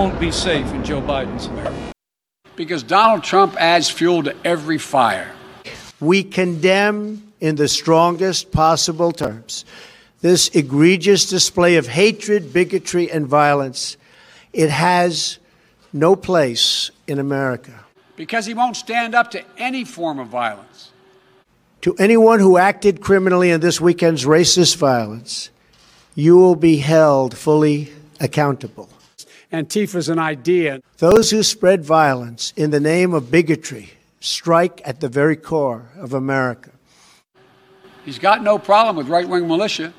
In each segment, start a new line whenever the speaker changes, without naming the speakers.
won't be safe in Joe Biden's America.
Because Donald Trump adds fuel to every fire.
We condemn in the strongest possible terms this egregious display of hatred, bigotry, and violence. It has no place in America.
Because he won't stand up to any form of violence.
To anyone who acted criminally in this weekend's racist violence, you will be held fully accountable.
Antifa's an idea.
Those who spread violence in the name of bigotry strike at the very core of America.
He's got no problem with right wing militia,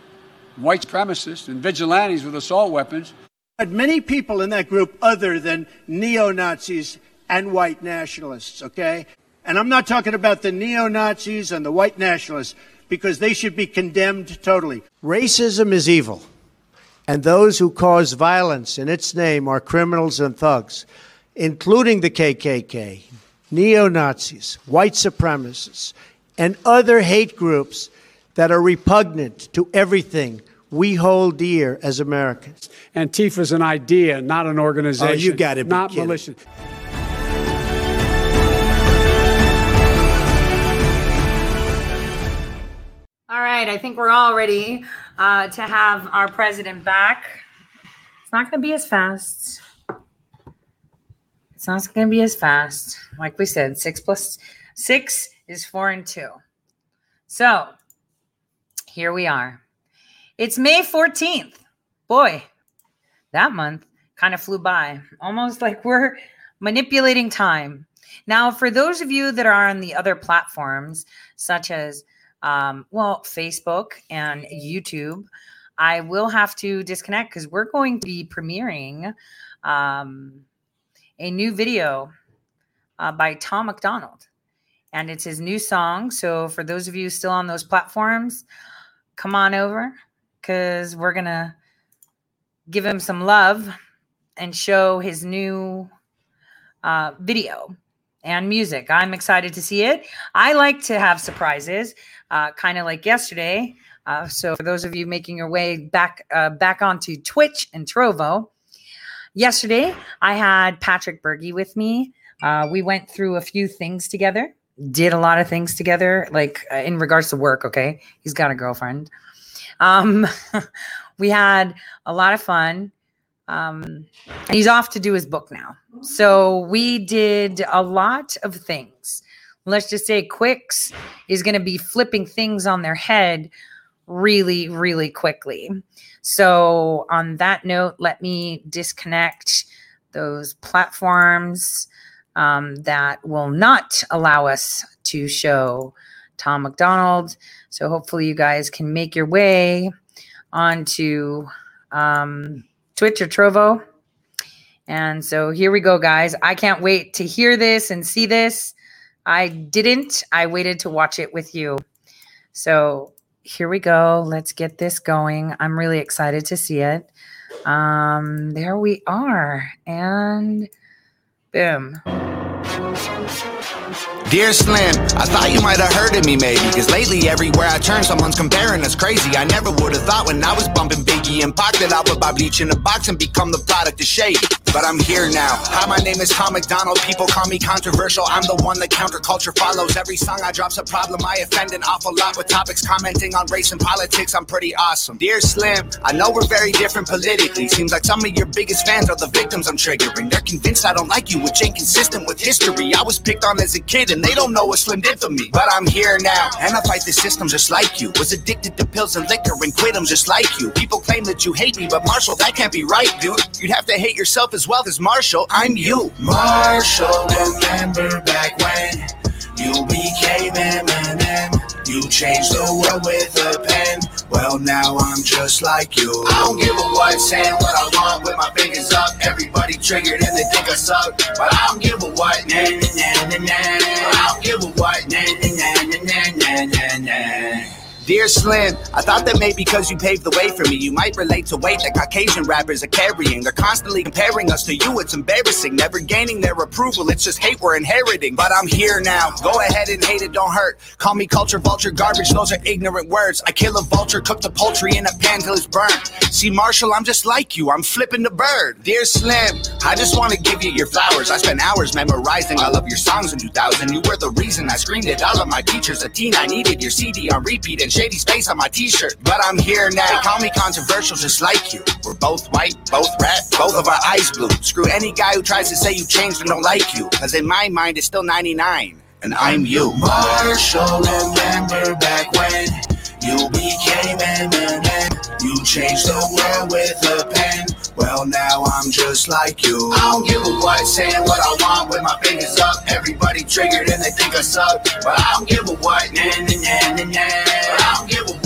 white supremacists, and vigilantes with assault weapons.
But many people in that group other than neo Nazis and white nationalists, okay? And I'm not talking about the neo Nazis and the white nationalists because they should be condemned totally. Racism is evil and those who cause violence in its name are criminals and thugs, including the KKK, neo Nazis, white supremacists, and other hate groups that are repugnant to everything we hold dear as Americans.
Antifa's an idea, not an organization.
Oh, you got it.
Not militia.
All right, I think we're all ready uh, to have our president back. It's not going to be as fast. It's not going to be as fast. Like we said, six plus six is four and two. So here we are. It's May 14th. Boy, that month kind of flew by, almost like we're manipulating time. Now, for those of you that are on the other platforms, such as um, well, Facebook and YouTube, I will have to disconnect because we're going to be premiering um, a new video uh, by Tom MacDonald. And it's his new song. So for those of you still on those platforms, come on over because we're going to give him some love and show his new uh, video and music. I'm excited to see it. I like to have surprises uh, kind of like yesterday. Uh, so for those of you making your way back uh, back onto Twitch and Trovo, yesterday I had Patrick Bergy with me. Uh, we went through a few things together, did a lot of things together, like uh, in regards to work. Okay, he's got a girlfriend. Um, we had a lot of fun. Um, he's off to do his book now. So we did a lot of things let's just say Quicks is going to be flipping things on their head really, really quickly. So, on that note, let me disconnect those platforms um, that will not allow us to show Tom MacDonald. So, hopefully, you guys can make your way onto um, Twitch or Trovo. And so here we go, guys. I can't wait to hear this and see this. I didn't. I waited to watch it with you. So here we go. Let's get this going. I'm really excited to see it. Um, there we are. And boom.
Dear Slim, I thought you might have heard of me maybe Cause lately everywhere I turn someone's comparing us crazy I never would have thought when I was bumping Biggie and Pac That I would buy bleach in a box and become the product of shade But I'm here now, hi my name is Tom MacDonald. People call me controversial, I'm the one that counterculture follows Every song I drop's a problem, I offend an awful lot With topics commenting on race and politics, I'm pretty awesome Dear Slim, I know we're very different politically Seems like some of your biggest fans are the victims I'm triggering They're convinced I don't like you, which ain't consistent with history I was picked on as a kid and they don't know what Slim did for me. But I'm here now, and I fight the system just like you. Was addicted to pills and liquor and quit them just like you. People claim that you hate me, but Marshall, that can't be right, dude. You'd have to hate yourself as well as Marshall. I'm you.
Marshall, remember back when you became Eminem. You changed the world with a pen. Well, now I'm just like you. I don't give a what, saying what I want with my fingers up. Everybody triggered and they think I suck. But I don't give a what, nah, nah, nah, nah, nah. I don't give a what, nah, nah, nah, nah, nah, nah, nah.
Dear Slim, I thought that maybe because you paved the way for me, you might relate to weight that Caucasian rappers are carrying. They're constantly comparing us to you, it's embarrassing. Never gaining their approval, it's just hate we're inheriting. But I'm here now, go ahead and hate it, don't hurt. Call me culture vulture garbage, those are ignorant words. I kill a vulture, cook the poultry in a pan till it's burnt. See, Marshall, I'm just like you, I'm flipping the bird. Dear Slim, I just want to give you your flowers. I spent hours memorizing all of your songs in 2000. You were the reason I screamed at all of my teachers. A teen, I needed your CD on repeat and shady space on my t-shirt. But I'm here now. Call me controversial just like you. We're both white, both red, both of our eyes blue. Screw any guy who tries to say you changed and don't like you. Cause in my mind it's still 99. And I'm you.
Marshall, remember back when you became Eminem? You changed the world with a pen. Well, now I'm just like you. I don't give a what, saying what I want with my fingers up. Everybody triggered and they think I suck. But I don't give a what, nah, nah, nah, nah, nah. I don't give a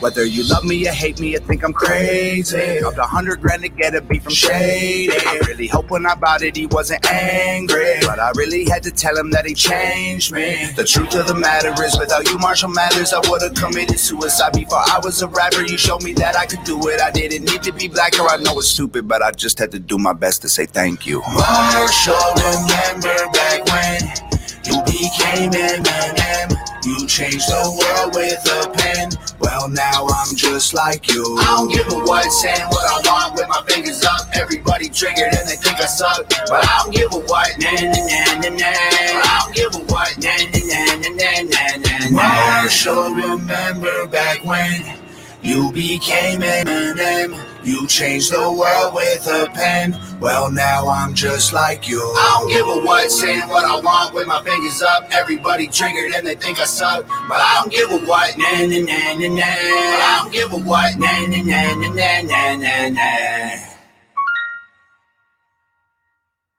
Whether you love me or hate me, you think I'm crazy. Dropped a hundred grand to get a beat from Shady. I really hope when I bought it he wasn't angry. But I really had to tell him that he changed me. The truth of the matter is, without you, Marshall Mathers, I would've committed suicide before I was a rapper. You showed me that I could do it. I didn't need to be black, or I know it's stupid, but I just had to do my best to say thank you.
Marshall, remember back when you became Eminem? You changed the world with a pen. Well, now I'm just like you. I don't give a what, saying what I want with my fingers up. Everybody triggered and they think I suck. But I don't give a what, nah, nah, nah, nah, nah. I don't give a what, nah, nah, nah, nah, nah, nah, nah. Marshall, remember back when you became Eminem? You changed the world with a pen. Well, now I'm just like you. I don't give a what, saying what I want with my fingers up. Everybody triggered and they think I suck. But I don't give a what, nah, nah, nah, nah, nah. I don't give a what, nah, nah, nah, nah, nah, nah, nah, nah.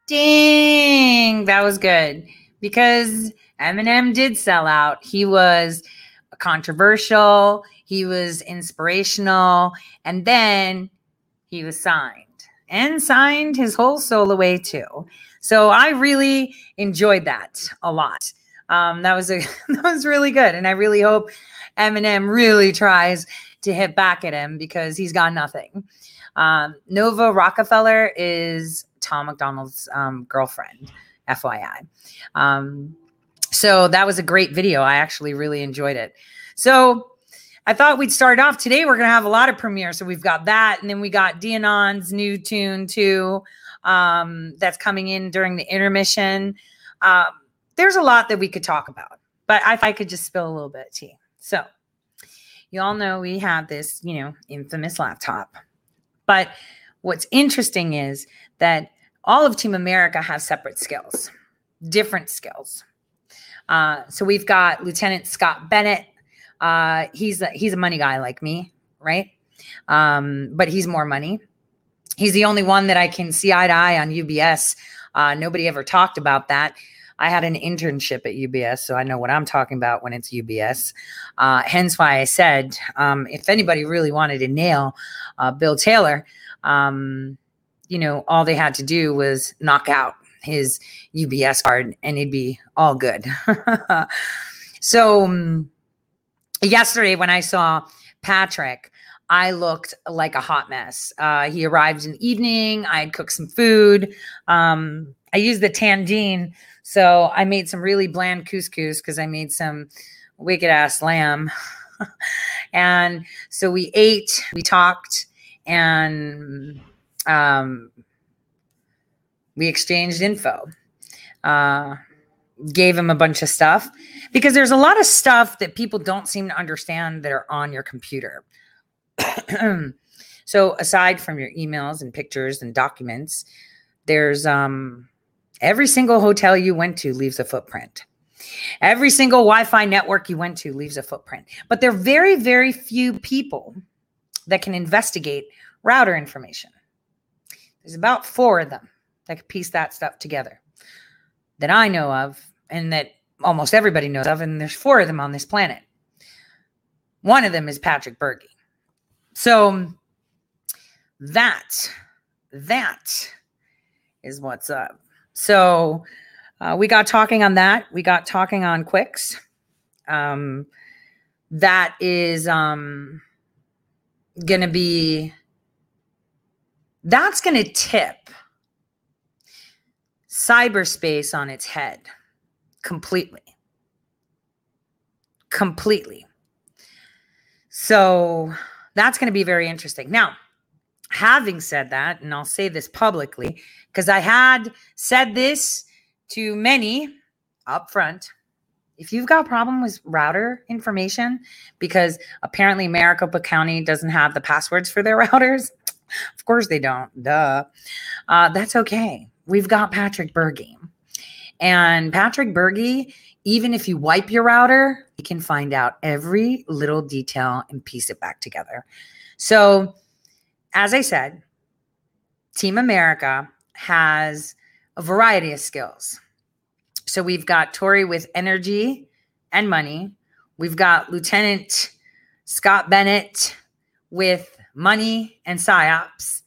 Ding, that was good because Eminem did sell out. He was controversial, he was inspirational, and then he was signed and signed his whole soul away too. So I really enjoyed that a lot. Um, that was a that was really good, and I really hope Eminem really tries to hit back at him because he's got nothing. Um, Nova Rockafeller is Tom MacDonald's um, girlfriend, FYI. Um, so that was a great video. I actually really enjoyed it. So I thought we'd start off today. We're going to have a lot of premieres. So we've got that, and then we got Dianon's new tune too. Um, that's coming in during the intermission. Um, there's a lot that we could talk about, but I, I could just spill a little bit of tea. So you all know we have this, you know, infamous laptop. But what's interesting is that all of Team America have separate skills, different skills. Uh, so we've got Lieutenant Scott Bennett. Uh, he's a, he's a money guy like me, right? Um, but he's more money. He's the only one that I can see eye to eye on UBS. Uh, nobody ever talked about that. I had an internship at UBS, so I know what I'm talking about when it's UBS. Uh, hence why I said um, if anybody really wanted to nail uh, Bill Taylor, um, you know, all they had to do was knock out his UBS card and it'd be all good. so um, yesterday when I saw Patrick, I looked like a hot mess. Uh, he arrived in the evening. I had cooked some food. Um, I used the tangine, so I made some really bland couscous because I made some wicked ass lamb. and so we ate, we talked, and um, we exchanged info. Uh, gave him a bunch of stuff because there's a lot of stuff that people don't seem to understand that are on your computer. so aside from your emails and pictures and documents, there's um every single hotel you went to leaves a footprint. Every single Wi-Fi network you went to leaves a footprint. But there are very, very few people that can investigate router information. There's about four of them that could piece that stuff together that I know of and that almost everybody knows of. And there's four of them on this planet. One of them is Patrick Bergy. So that, that is what's up. So uh, we got talking on that. We got talking on Quicks. um, that is um, going to be that's going to tip cyberspace on its head completely. Completely. So that's going to be very interesting. Now having said that and i'll say this publicly because i had said this to many up front if you've got a problem with router information because apparently maricopa county doesn't have the passwords for their routers of course they don't duh. Uh, that's okay. We've got patrick bergy and patrick bergy even if you wipe your router you can find out every little detail and piece it back together so as i said team america has a variety of skills so we've got Tore with energy and money. We've got Lieutenant Scott Bennett with money and psyops.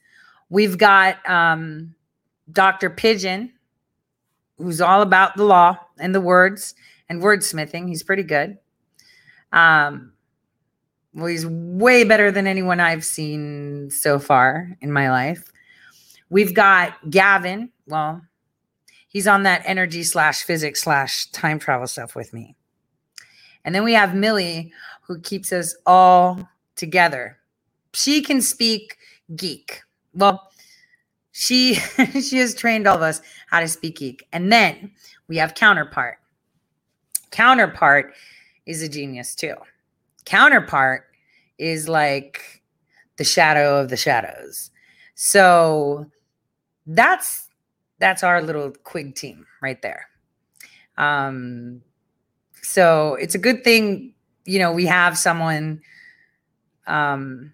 We've got um, Dr. Pigeon, who's all about the law and the words and wordsmithing. He's pretty good. Um, well, he's way better than anyone I've seen so far in my life. We've got Gavin. Well, he's on that energy slash physics slash time travel stuff with me. And then we have Millie, who keeps us all together. She can speak geek. Well, she she has trained all of us how to speak geek. And then we have counterpart. Counterpart is a genius too. Counterpart is like the shadow of the shadows. So that's that's our little quig team right there. Um, so it's a good thing, you know, we have someone um,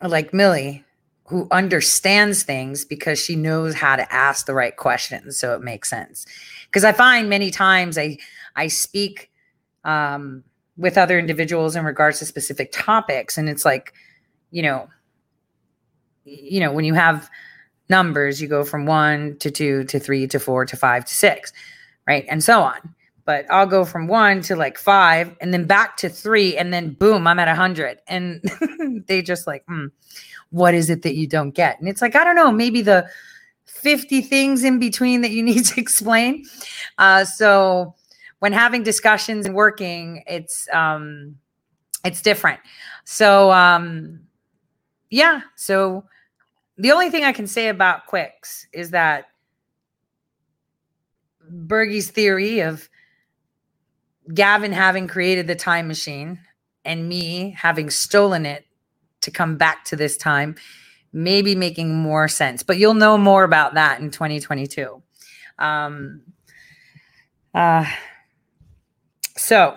like Millie who understands things because she knows how to ask the right questions so it makes sense because i find many times i i speak um, with other individuals in regards to specific topics and it's like you know you know when you have numbers you go from one to two to three to four to five to six right and so on but I'll go from one to like five and then back to three and then boom, I'm at a hundred. And they just like, hmm, what is it that you don't get? And it's like, I don't know, maybe the 50 things in between that you need to explain. Uh, so when having discussions and working, it's um it's different. So um yeah, so the only thing I can say about quicks is that Bergy's theory of Gavin having created the time machine and me having stolen it to come back to this time maybe making more sense but you'll know more about that in 2022 um uh so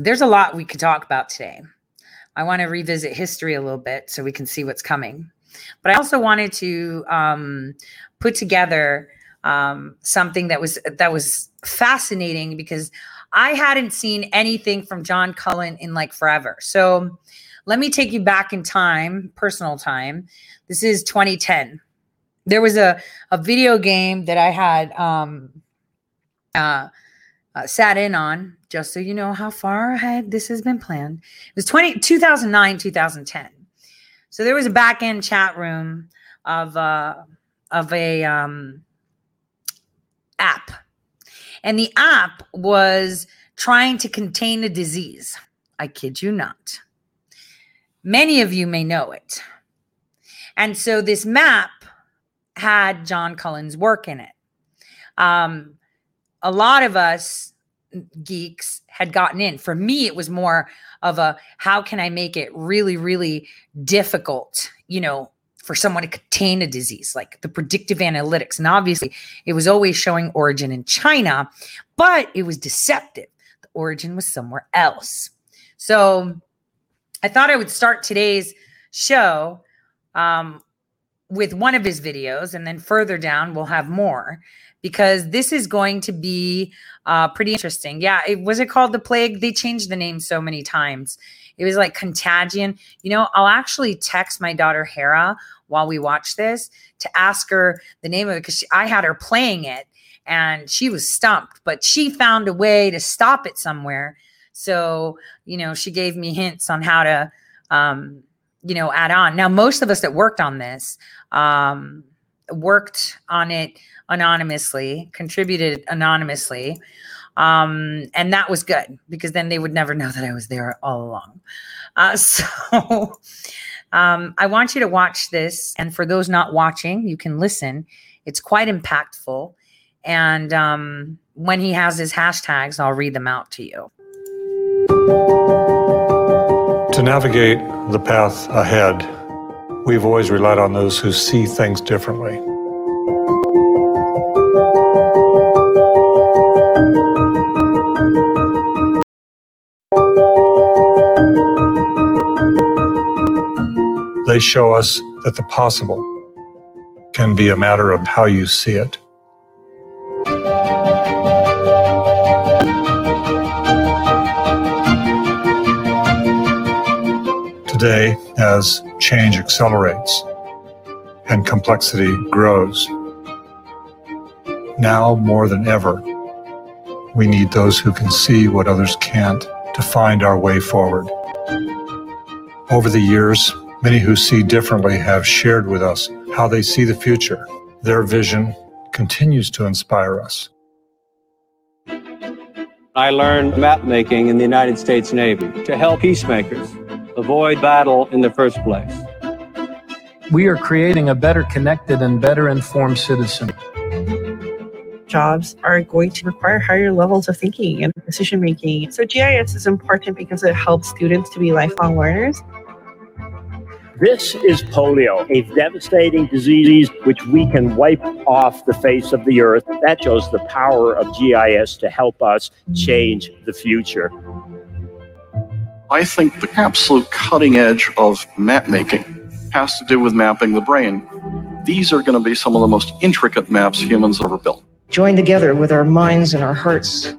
there's a lot we could talk about today. I want to revisit history a little bit so we can see what's coming. But i also wanted to um put together um, something that was that was fascinating because I hadn't seen anything from John Cullen in like forever. So let me take you back in time, personal time. This is 2010. There was a a video game that I had um, uh, uh, sat in on, just so you know how far ahead this has been planned. It was 20, 2009, 2010. So there was a back end chat room of uh, of a um, app. And the app was trying to contain a disease. I kid you not. Many of you may know it. And so this map had John Cullen's work in it. Um, a lot of us geeks had gotten in. For me, it was more of a how can I make it really, really difficult, you know, for someone to contain a disease, like the predictive analytics. And obviously, it was always showing origin in China, but it was deceptive. The origin was somewhere else. So I thought I would start today's show um, with one of his videos, and then further down, we'll have more because this is going to be uh, pretty interesting. Yeah, it was it called the plague? They changed the name so many times. It was like contagion. You know, I'll actually text my daughter Hera while we watch this to ask her the name of it because I had her playing it and she was stumped, but she found a way to stop it somewhere. So, you know, she gave me hints on how to, um, you know, add on. Now, most of us that worked on this um, worked on it anonymously, contributed anonymously. Um, and that was good because then they would never know that I was there all along. Uh, so um, I want you to watch this. And for those not watching, you can listen. It's quite impactful. And um, when he has his hashtags, I'll read them out to you.
To navigate the path ahead, we've always relied on those who see things differently. They show us that the possible can be a matter of how you see it. Today, as change accelerates and complexity grows, now more than ever, we need those who can see what others can't to find our way forward. Over the years, many who see differently have shared with us how they see the future. Their vision continues to inspire us.
I learned map making in the United States Navy to help peacemakers avoid battle in the first place.
We are creating a better connected and better informed citizen.
Jobs are going to require higher levels of thinking and decision making. So, GIS is important because it helps students to be lifelong learners.
This is polio, a devastating disease which we can wipe off the face of the earth. That shows the power of GIS to help us change the future.
I think the absolute cutting edge of map making has to do with mapping the brain. These are going to be some of the most intricate maps humans ever built.
Joined together with our minds and our hearts,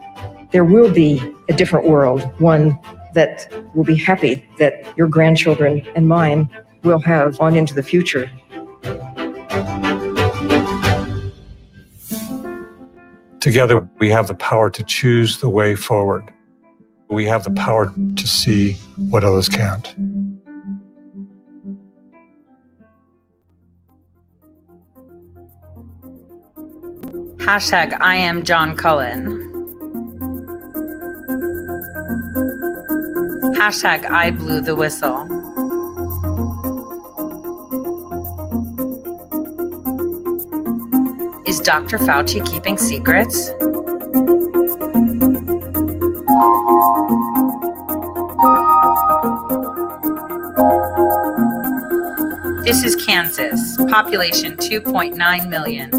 there will be a different world, one that will be happy that your grandchildren and mine will have on into the future.
Together, we have the power to choose the way forward. We have the power to see what others can't.
Hashtag I am John Cullen. Hashtag I blew the whistle. Is Dr. Fauci keeping secrets? This is Kansas, population 2.9 million.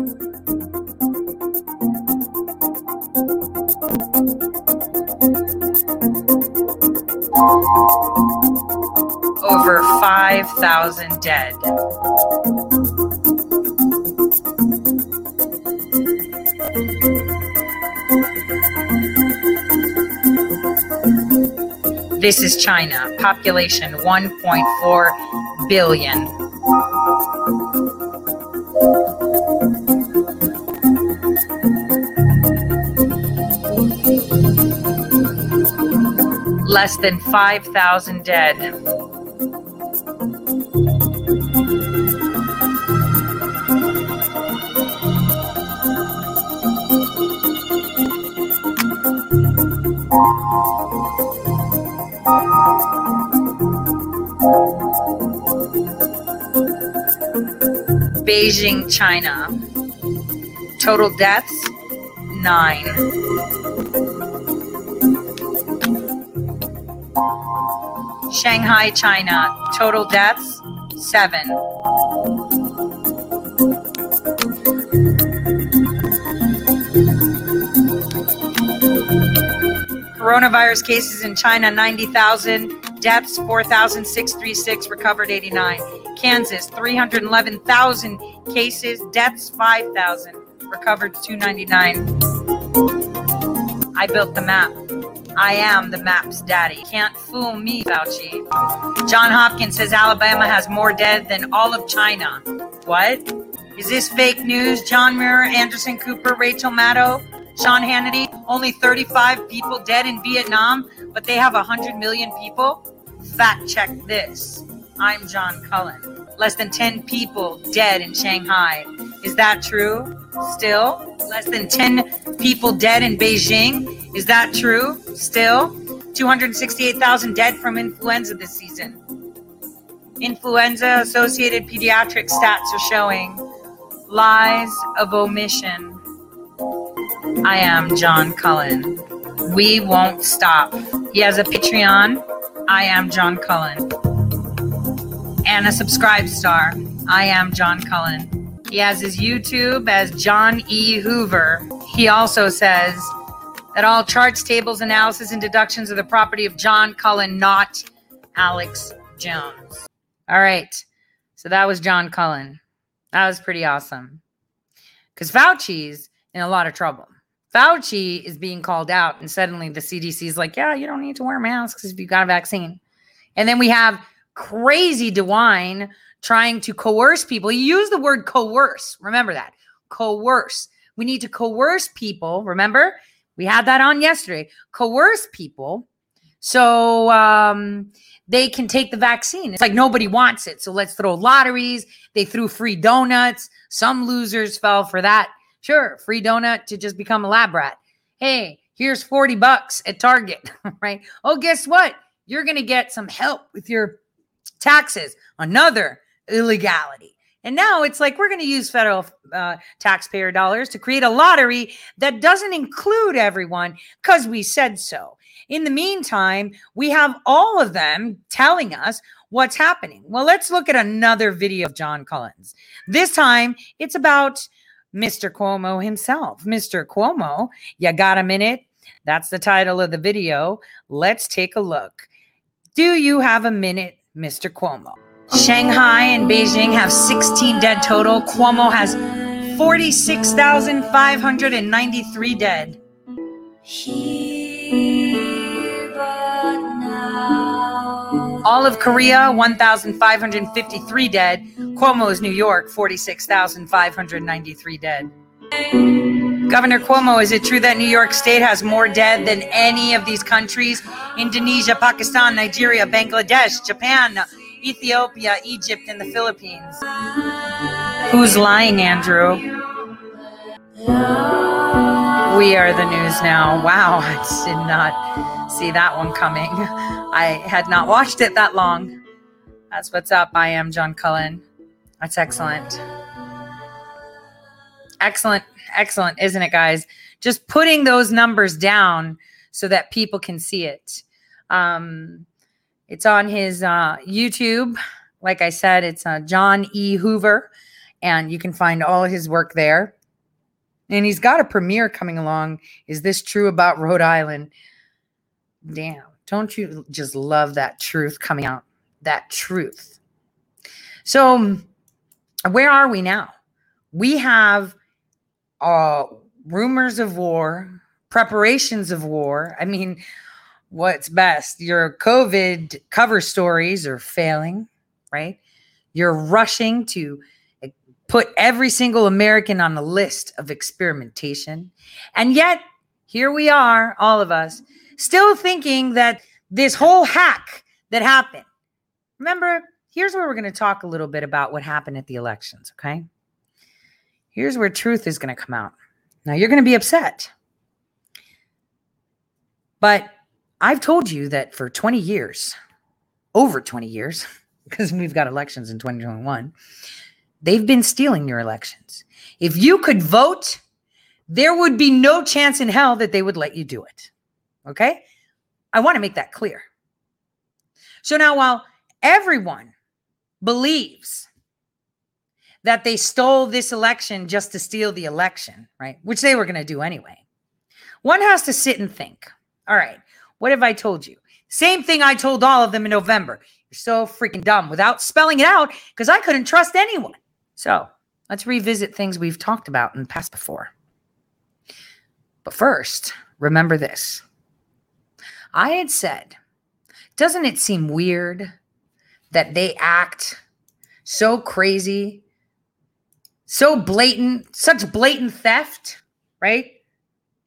Over 5,000 dead. This is China, population 1.4 billion. Less than 5,000 dead. Beijing, China. Total deaths, nine. Shanghai, China. Total deaths, seven. Coronavirus cases in China, 90,000. Deaths, 4,636. Recovered, 89. Kansas, 311,000 cases. Deaths, 5,000. Recovered, 299. I built the map. I am the map's daddy. Can't fool me, Fauci. John Hopkins says Alabama has more dead than all of China. What? Is this fake news? John Muir, Anderson Cooper, Rachel Maddow, Sean Hannity, only 35 people dead in Vietnam, but they have 100 million people? Fact check this. I'm John Cullen. Less than 10 people dead in Shanghai. Is that true? Still? Less than 10 people dead in Beijing. Is that true? Still? 268,000 dead from influenza this season. Influenza associated pediatric stats are showing lies of omission. I am John Cullen. We won't stop. He has a Patreon. I am John Cullen. And a subscribe star. I am John Cullen. He has his YouTube as John E. Hoover. He also says that all charts, tables, analysis, and deductions are the property of John Cullen, not Alex Jones. All right. So that was John Cullen. That was pretty awesome. Because Fauci's in a lot of trouble. Fauci is being called out, and suddenly the CDC is like, yeah, you don't need to wear masks if you got a vaccine. And then we have crazy DeWine trying to coerce people. You use the word coerce. Remember that. Coerce. We need to coerce people. Remember? We had that on yesterday. Coerce people so um, they can take the vaccine. It's like nobody wants it. So let's throw lotteries. They threw free donuts. Some losers fell for that. Sure, free donut to just become a lab rat. Hey, here's 40 bucks at Target, right? Oh, guess what? You're going to get some help with your taxes. Another illegality. And now it's like we're going to use federal uh, taxpayer dollars to create a lottery that doesn't include everyone because we said so. In the meantime, we have all of them telling us what's happening. Well, let's look at another video of John Collins. This time it's about Mr. Cuomo himself. Mr. Cuomo, you got a minute? That's the title of the video. Let's take a look. Do you have a minute, Mr. Cuomo? Shanghai and Beijing have 16 dead total. Cuomo has 46,593 dead. All of Korea, 1,553 dead. Cuomo's New York, 46,593 dead. Governor Cuomo, is it true that New York State has more dead than any of these countries? Indonesia, Pakistan, Nigeria, Bangladesh, Japan, Ethiopia, Egypt, and the Philippines. Who's lying, Andrew? We are the news now. Wow, I did not see that one coming. I had not watched it that long. That's what's up. I am John Cullen. That's excellent. Excellent, excellent, isn't it, guys? Just putting those numbers down so that people can see it. Um, it's on his uh, YouTube. Like I said, it's uh, John E. Hoover, and you can find all his work there. And he's got a premiere coming along. Is this true about Rhode Island? Damn. Don't you just love that truth coming out? That truth. So, where are we now? We have uh, rumors of war, preparations of war. I mean, what's best? Your COVID cover stories are failing, right? You're rushing to put every single American on the list of experimentation. And yet, here we are, all of us, still thinking that this whole hack that happened. Remember, here's where we're going to talk a little bit about what happened at the elections, okay? Here's where truth is going to come out. Now, you're going to be upset. But I've told you that for 20 years, over 20 years, because we've got elections in 2021, they've been stealing your elections. If you could vote, there would be no chance in hell that they would let you do it. Okay? I want to make that clear. So now, while everyone believes that they stole this election just to steal the election, right? Which they were going to do anyway, one has to sit and think all right, what have I told you? Same thing I told all of them in November. You're so freaking dumb without spelling it out because I couldn't trust anyone. So let's revisit things we've talked about in the past before. But first, remember this. I had said, doesn't it seem weird that they act so crazy
So blatant, such blatant theft, right?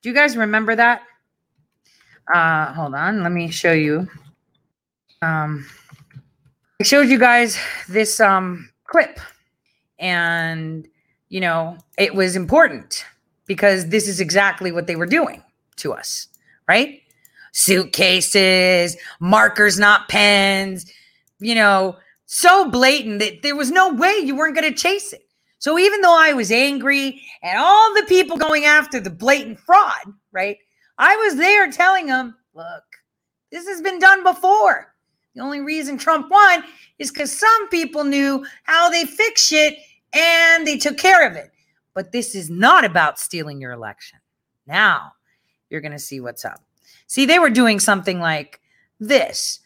Do you guys remember that? Uh, hold on, let me show you. Um, I showed you guys this um clip, and you know it was important because this is exactly what they were doing to us, right? Suitcases, markers, not pens, you know, so blatant that there was no way you weren't going to chase it. So even though I was angry and all the people going after the blatant fraud, right? I was there telling them, look, this has been done before. The only reason Trump won is because some people knew how they fix shit and they took care of it. But this is not about stealing your election. Now you're going to see what's up. See, they were doing something like this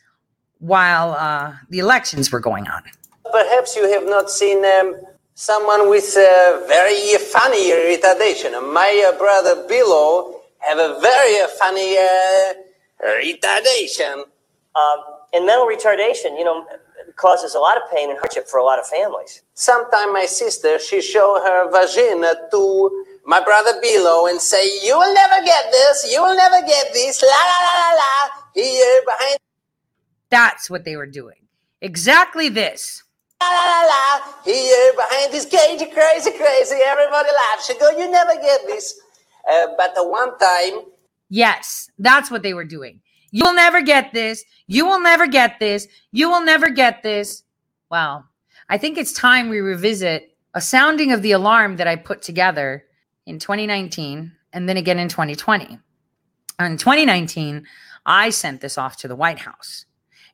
while uh, the elections were going on.
Perhaps you have not seen um, someone with a very funny retardation. My brother Billo have a very uh, funny uh, retardation.
Um, and mental retardation, you know, causes a lot of pain and hardship for a lot of families.
Sometime my sister, she show her vagina to my brother Bilo and say, "You will never get this. You will never get this." La la la la la. Here behind.
That's what they were doing. Exactly this.
La la la la. Here behind this cage, crazy, crazy. Everybody laughs. She go, "You never get this." Uh, but the one time.
Yes, that's what they were doing. You will never get this. You will never get this. You will never get this. Well, I think it's time we revisit a sounding of the alarm that I put together in 2019 and then again in 2020. In 2019, I sent this off to the White House.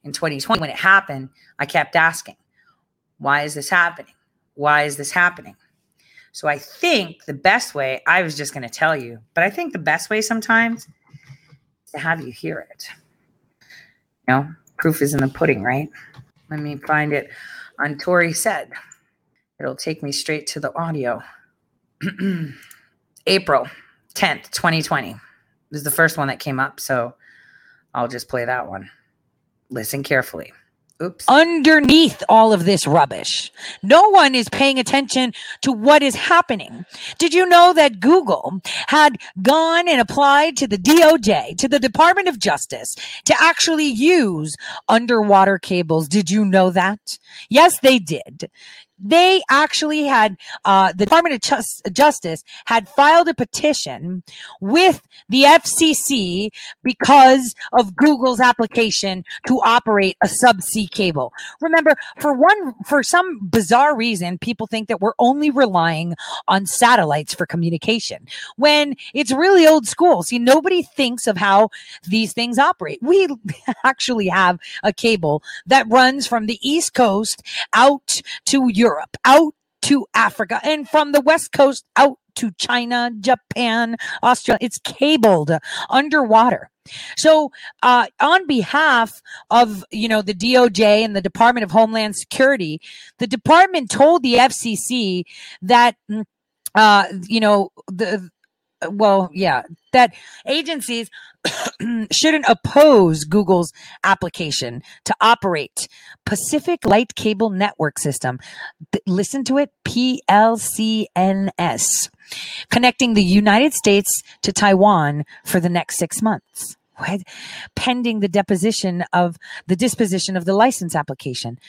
In 2020, when it happened, I kept asking, why is this happening? Why is this happening? So I think the best way, I was just going to tell you, but I think the best way sometimes to have you hear it. You know, proof is in the pudding, right? Let me find it on Tore said. It'll take me straight to the audio. April 10th, 2020 was the first one that came up. So I'll just play that one. Listen carefully. Oops.
Underneath all of this rubbish, no one is paying attention to what is happening. Did you know that Google had gone and applied to the DOJ, to the Department of Justice, to actually use underwater cables? Did you know that? Yes, they did they actually had uh, the Department of Just- Justice had filed a petition with the FCC because of Google's application to operate a subsea cable. Remember, for one, for some bizarre reason, people think that we're only relying on satellites for communication when it's really old school. See, nobody thinks of how these things operate. We actually have a cable that runs from the East Coast out to Europe. Europe, out to Africa, and from the West Coast out to China, Japan, Australia. It's cabled underwater. So, uh, on behalf of you know the DOJ and the Department of Homeland Security, the department told the FCC that mm, uh, you know the well, yeah, that agencies shouldn't oppose Google's application to operate Pacific Light Cable Network System. listen to it PLCNS, connecting the United States to Taiwan for the next six months. What? Pending the deposition of the disposition of the license application.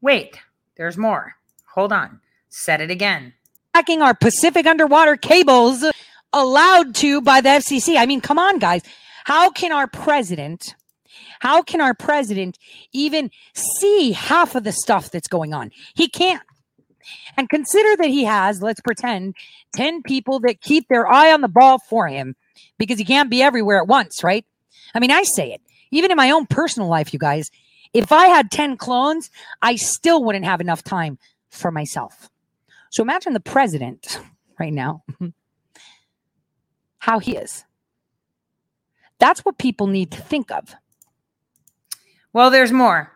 Wait, there's more. Hold on. Set it again.
Hacking our Pacific underwater cables allowed to by the FCC. I mean, come on, guys. How can our president, how can our president even see half of the stuff that's going on? He can't. And consider that he has, let's pretend, 10 people that keep their eye on the ball for him because he can't be everywhere at once, right? I mean, I say it, even in my own personal life, you guys, if I had 10 clones, I still wouldn't have enough time for myself. So imagine the president right now how he is. That's what people need to think of.
Well, there's more.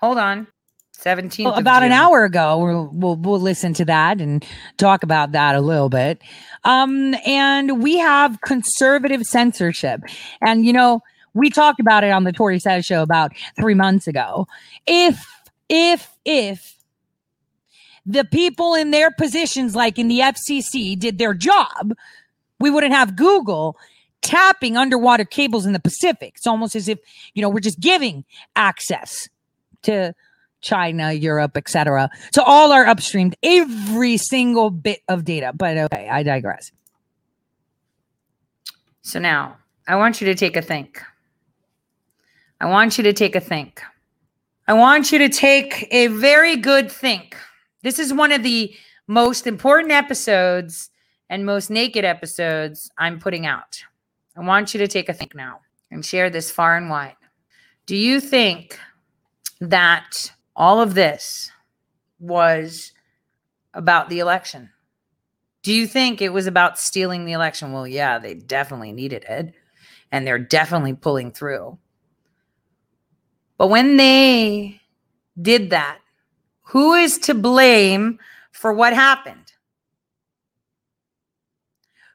Hold on. 17th.
Well, about an hour ago, we'll, we'll, we'll listen to that and talk about that a little bit. Um, and we have conservative censorship. And, you know, we talked about it on the Tore Says show about three months ago. If, if, if the people in their positions, like in the FCC, did their job, we wouldn't have Google tapping underwater cables in the Pacific. It's almost as if, you know, we're just giving access to China, Europe, etc. So all our upstreamed every single bit of data. But okay, I digress. So now I want you to take a think. I want you to take a think. I want you to take a very good think. This is one of the most important episodes and most naked episodes I'm putting out. I want you to take a think now and share this far and wide. Do you think that all of this was about the election? Do you think it was about stealing the election? Well, yeah, they definitely needed it and they're definitely pulling through. But when they did that, who is to blame for what happened?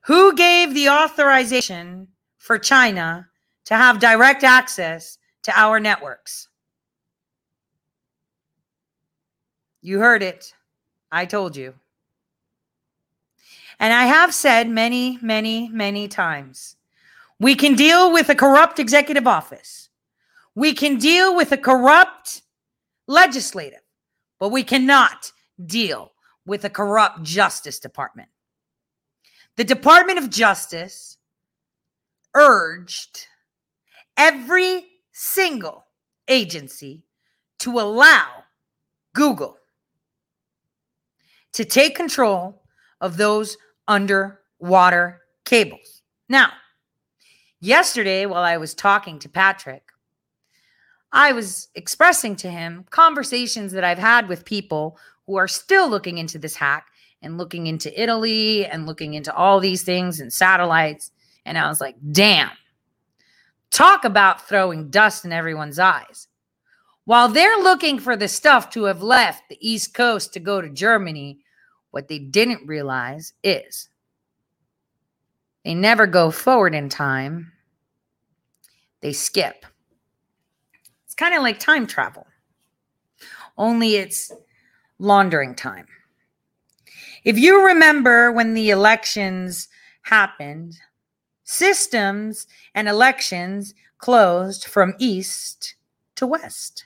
Who gave the authorization for China to have direct access to our networks? You heard it. I told you. And I have said many, many, many times we can deal with a corrupt executive office, we can deal with a corrupt legislative, but we cannot deal with a corrupt Justice Department. The Department of Justice urged every single agency to allow Google to take control of those underwater cables. Now, yesterday, while I was talking to Patrick, I was expressing to him conversations that I've had with people who are still looking into this hack and looking into Italy and looking into all these things and satellites. And I was like, damn, talk about throwing dust in everyone's eyes. While they're looking for the stuff to have left the East Coast to go to Germany, what they didn't realize is they never go forward in time, they skip. It's kind of like time travel, only it's laundering time. If you remember when the elections happened, systems and elections closed from east to west.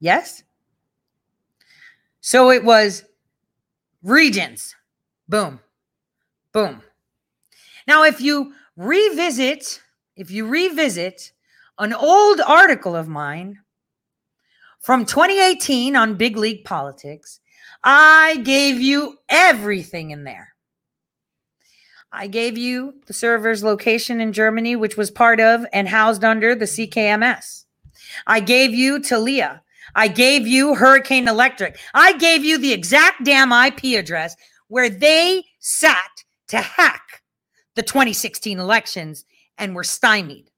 Yes? So it was regions. Boom. Boom. Now, if you revisit, if you revisit an old article of mine from 2018 on Big League Politics, I gave you everything in there. I gave you the server's location in Germany, which was part of and housed under the CKMS. I gave you Talia. I gave you Hurricane Electric. I gave you the exact damn IP address where they sat to hack the 2016 elections and were stymied.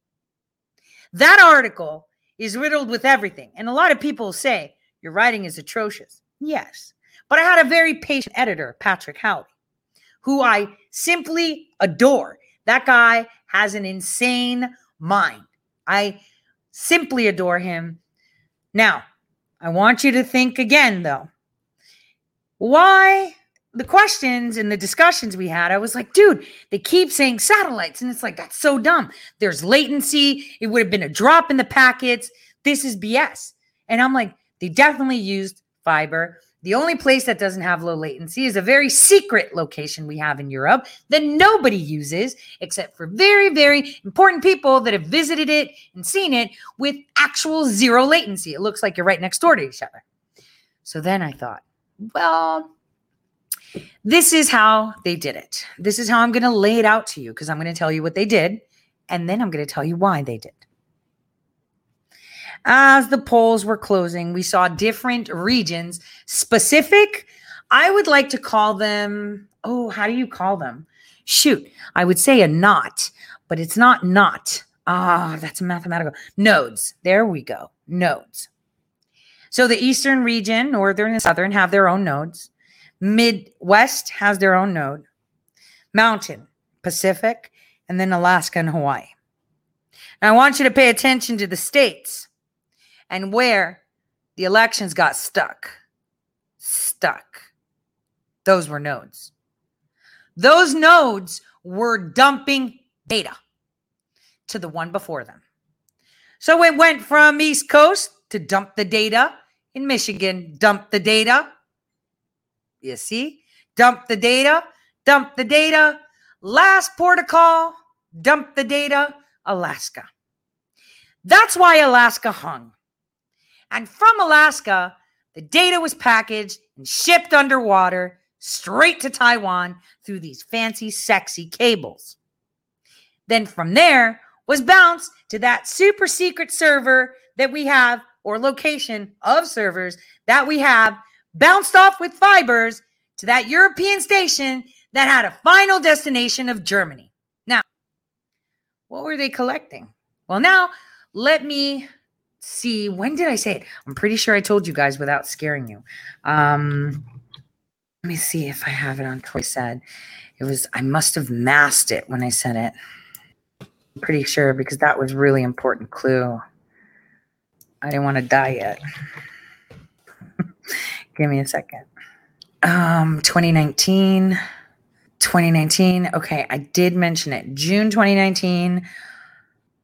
That article is riddled with everything. And a lot of people say, Your writing is atrocious. Yes. But I had a very patient editor, Patrick Howley, who I simply adore. That guy has an insane mind. I simply adore him. Now, I want you to think again, though. Why the questions and the discussions we had, I was like, dude, they keep saying satellites. And it's like, that's so dumb. There's latency. It would have been a drop in the packets. This is BS. And I'm like, they definitely used fiber. The only place that doesn't have low latency is a very secret location we have in Europe that nobody uses except for very, very important people that have visited it and seen it with actual zero latency. It looks like you're right next door to each other. So then I thought, well, this is how they did it. This is how I'm going to lay it out to you because I'm going to tell you what they did and then I'm going to tell you why they did. As the polls were closing, we saw different regions specific. I would like to call them, oh, how do you call them? Shoot, I would say a knot, but it's not knot. Ah, that's mathematical. Nodes. There we go. Nodes. So the eastern region, northern and southern have their own nodes. Midwest has their own node. Mountain, Pacific, and then Alaska and Hawaii. Now I want you to pay attention to the states and where the elections got stuck. Stuck.
Those were nodes. Those nodes were dumping data to the one before them. So it went from East Coast to dump the data in Michigan, dump the data. You see? Dump the data, dump the data. Last port of call, dump the data, Alaska. That's why Alaska hung. And from Alaska, the data was packaged and shipped underwater straight to Taiwan through these fancy, sexy cables. Then from there was bounced to that super secret server that we have, or location of servers that we have, bounced off with fibers to that European station that had a final destination of Germany. Now, what were they collecting? Well, now let me see. When did I say it? I'm pretty sure I told you guys without scaring you. Um, let me see if I have it on Tore Says. It was, I must have masked it when I said it. I'm pretty sure because that was really important clue. I didn't want to die yet. Give me a second. Um, 2019. 2019. Okay, I did mention it. June 2019,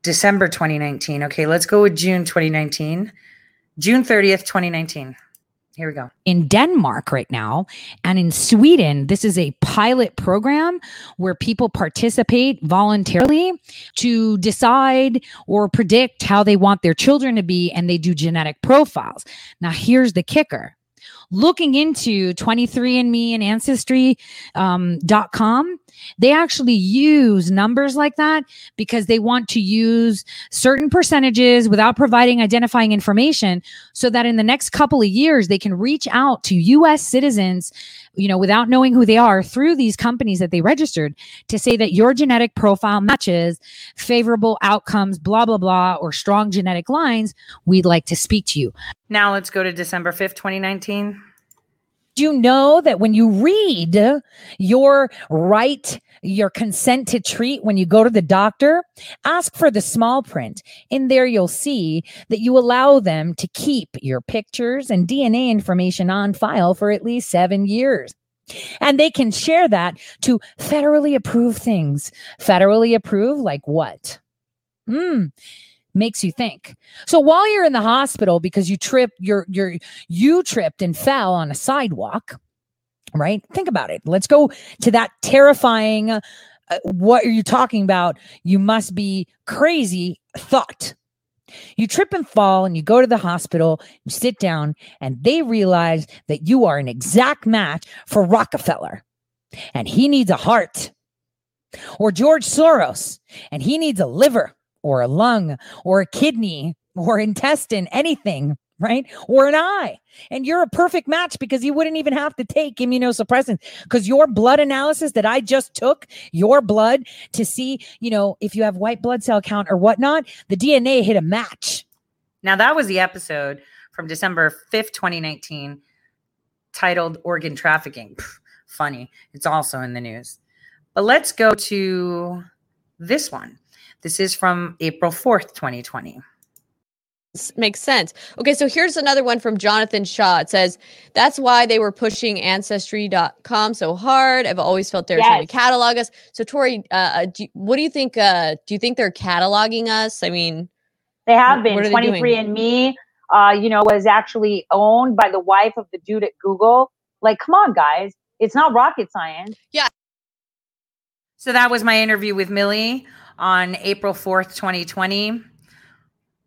December 2019. Okay, let's go with June 2019. June 30th, 2019. Here we go.
in Denmark right now. And in Sweden, this is a pilot program where people participate voluntarily to decide or predict how they want their children to be, and they do genetic profiles. Now, here's the kicker. Looking into 23andMe and Ancestry.com, um, com, they actually use numbers like that because they want to use certain percentages without providing identifying information so that in the next couple of years they can reach out to US citizens you know without knowing who they are through these companies that they registered to say that your genetic profile matches favorable outcomes blah blah blah or strong genetic lines we'd like to speak to you
Now let's go to December 5th, 2019.
do you know that when you read your right, your consent to treat when you go to the doctor, ask for the small print. In there, you'll see that you allow them to keep your pictures and DNA information on file for at least seven years. And they can share that to federally approved things. Federally approved, like what? Hmm makes you think. So while you're in the hospital because you tripped, you're you're you tripped and fell on a sidewalk, right? Think about it. Let's go to that terrifying. Uh, what are you talking about? You must be crazy thought. You trip and fall and you go to the hospital, you sit down, and they realize that you are an exact match for Rockefeller and he needs a heart. Or George Soros and he needs a liver or a lung or a kidney or intestine, anything, right? Or an eye. And you're a perfect match because you wouldn't even have to take immunosuppressants because your blood analysis that I just took, your blood to see, you know, if you have white blood cell count or whatnot, the DNA hit a match.
Now that was the episode from December 5th, 2019, titled Organ Trafficking. Pff, funny. It's also in the news. But let's go to this one. This is from April 4th, 2020.
S- Makes sense. Okay, so here's another one from Jonathan Shaw. It says, That's why they were pushing Ancestry.com so hard. I've always felt they were trying to catalog us. So, Tore, uh, uh, do, what do you think? Uh, do you think they're cataloging us? I mean,
They have been.
what are they doing?
23andMe, uh, you know, was actually owned by the wife of the dude at Google. Like, come on, guys. It's not rocket science.
Yeah.
So that was my interview with Millie on April 4th, 2020.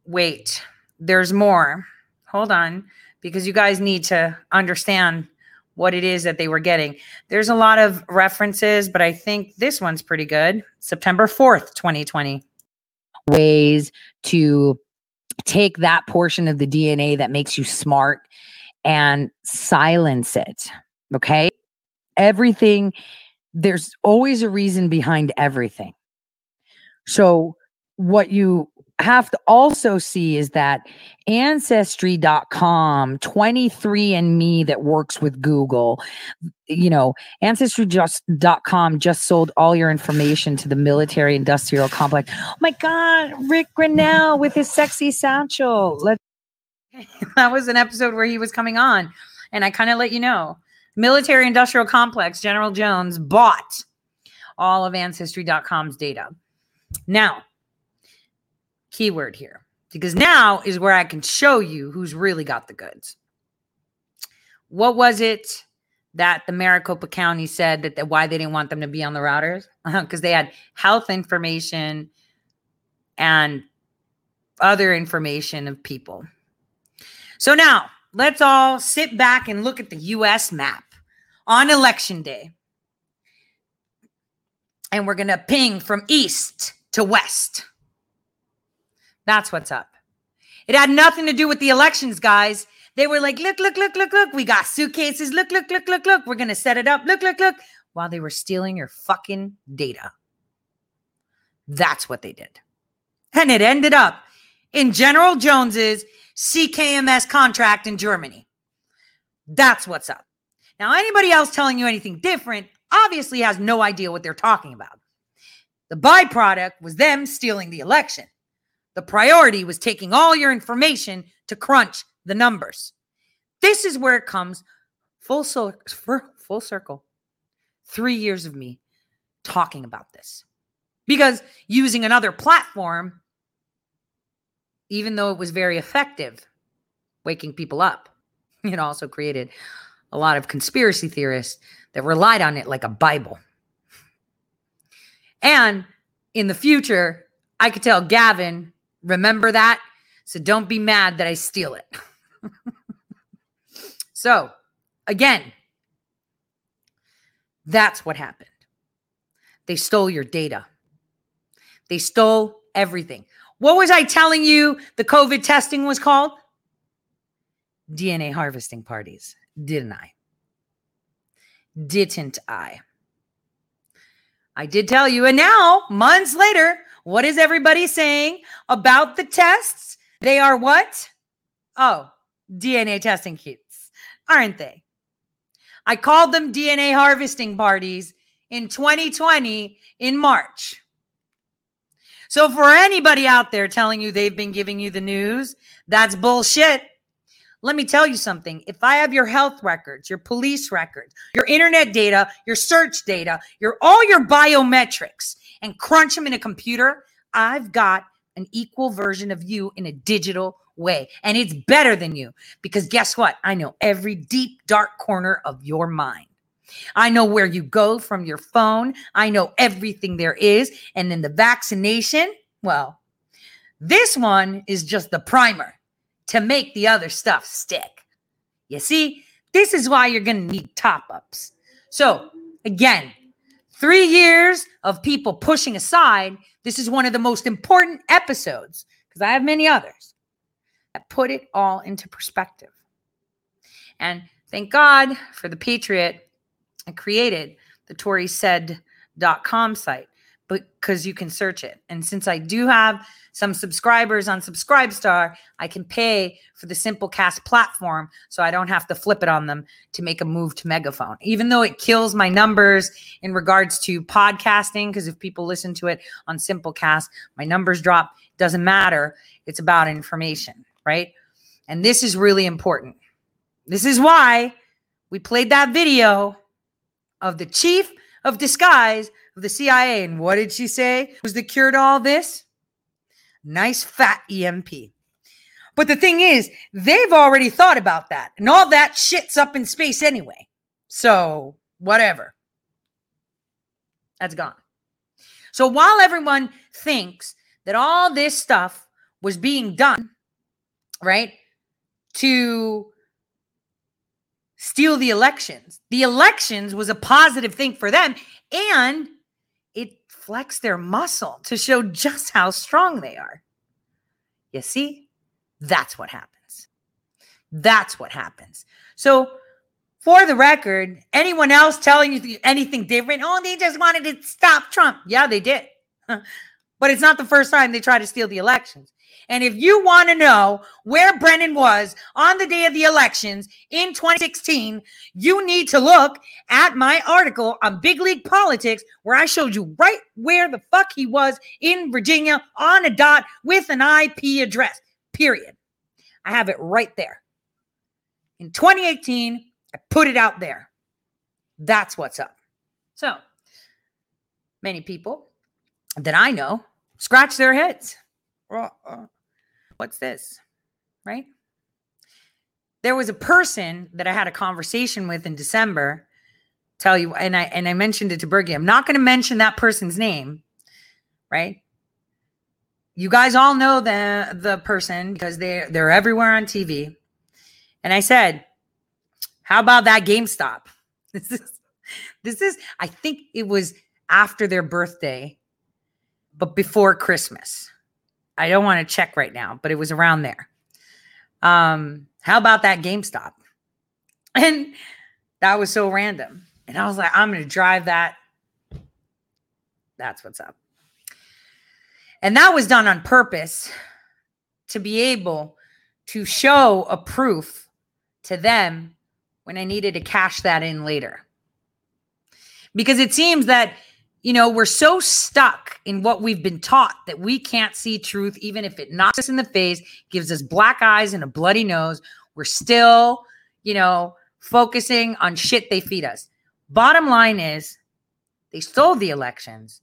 Wait, there's more. Hold on, because you guys need to understand what it is that they were getting. There's a lot of references, but I think this one's pretty good. September 4th, 2020.
ways to take that portion of the DNA that makes you smart and silence it. Okay. Everything, there's always a reason behind everything. So, what you have to also see is that ancestry.com 23andme that works with google you know ancestry.com just sold all your information to the military industrial complex oh my god rick grenell with his sexy satchel let
that was an episode where he was coming on, and I kind of let you know
military industrial complex, General Jones, bought all of Ancestry.com's data. Now, keyword here, because now is where I can show you who's really got the goods. What was it that the Maricopa County said that, that why they didn't want them to be on the routers? Because they had health information and other information of people. So now let's all sit back and look at the US map on election day. And we're going to ping from east to west. That's what's up. It had nothing to do with the elections, guys. They were like, look, look, look, look, look. We got suitcases. Look, look, look, look, look. We're going to set it up. Look, look, look. While they were stealing your fucking data. That's what they did. And it ended up in General Jones's CKMS contract in Germany. That's what's up. Now, anybody else telling you anything different obviously has no idea what they're talking about. The byproduct was them stealing the election. The priority was taking all your information to crunch the numbers. This is where it comes full, so- full circle. Three years of me talking about this. Because using another platform, even though it was very effective, waking people up, it also created a lot of conspiracy theorists that relied on it like a Bible. And in the future, I could tell Gavin, remember that? So don't be mad that I steal it. so, again, that's what happened. They stole your data. They stole everything. What was I telling you the COVID testing was called? DNA harvesting parties, didn't I? Didn't I? I did tell you. And now, months later, what is everybody saying about the tests? They are what? Oh, DNA testing kits, aren't they? I called them DNA harvesting parties in 2020 in March. So, for anybody out there telling you they've been giving you the news, that's bullshit. Let me tell you something. If I have your health records, your police records, your internet data, your search data, your all your biometrics and crunch them in a computer, I've got an equal version of you in a digital way. And it's better than you because guess what? I know every deep dark corner of your mind. I know where you go from your phone. I know everything there is. And then the vaccination, well, this one is just the primer to make the other stuff stick. You see, this is why you're going to need top ups. So, again, three years of people pushing aside, this is one of the most important episodes because I have many others that put it all into perspective. And thank God for the Patriot. I created the ToreSays.com site because you can search it. And since I do have some subscribers on Subscribestar, I can pay for the Simplecast platform so I don't have to flip it on them to make a move to Megaphone. Even though it kills my numbers in regards to podcasting, because if people listen to it on Simplecast, my numbers drop. Doesn't matter. It's about information, right? And this is really important. This is why we played that video of the chief of disguise of the CIA. And what did she say was the cure to all this? Nice fat EMP. But the thing is, they've already thought about that. And all that shit's up in space anyway. So, whatever. That's gone. So, while everyone thinks that all this stuff was being done, right, to steal the elections, the elections was a positive thing for them. And it flexed their muscle to show just how strong they are. You see, that's what happens. That's what happens. So, for the record, anyone else telling you anything different, oh, they just wanted to stop Trump. Yeah, they did. but it's not the first time they try to steal the elections. And if you want to know where Brennan was on the day of the elections in 2016, you need to look at my article on Big League Politics, where I showed you right where the fuck he was in Virginia on a dot with an IP address, period. I have it right there. In 2018, I put it out there. That's what's up. So, many people that I know scratch their heads. Uh, what's this? Right? There was a person that I had a conversation with in December. Tell you, and I and I mentioned it to Bergy. I'm not going to mention that person's name, right? You guys all know the the person because they they're everywhere on TV. And I said, "How about that GameStop?" This is this is I think it was after their birthday, but before Christmas. I don't want to check right now, but it was around there. Um, how about that GameStop? And that was so random. And I was like, I'm going to drive that. That's what's up. And that was done on purpose to be able to show a proof to them when I needed to cash that in later. Because it seems that, you know, we're so stuck in what we've been taught that we can't see truth, even if it knocks us in the face, gives us black eyes and a bloody nose. We're still, you know, focusing on shit they feed us. Bottom line is, they stole the elections.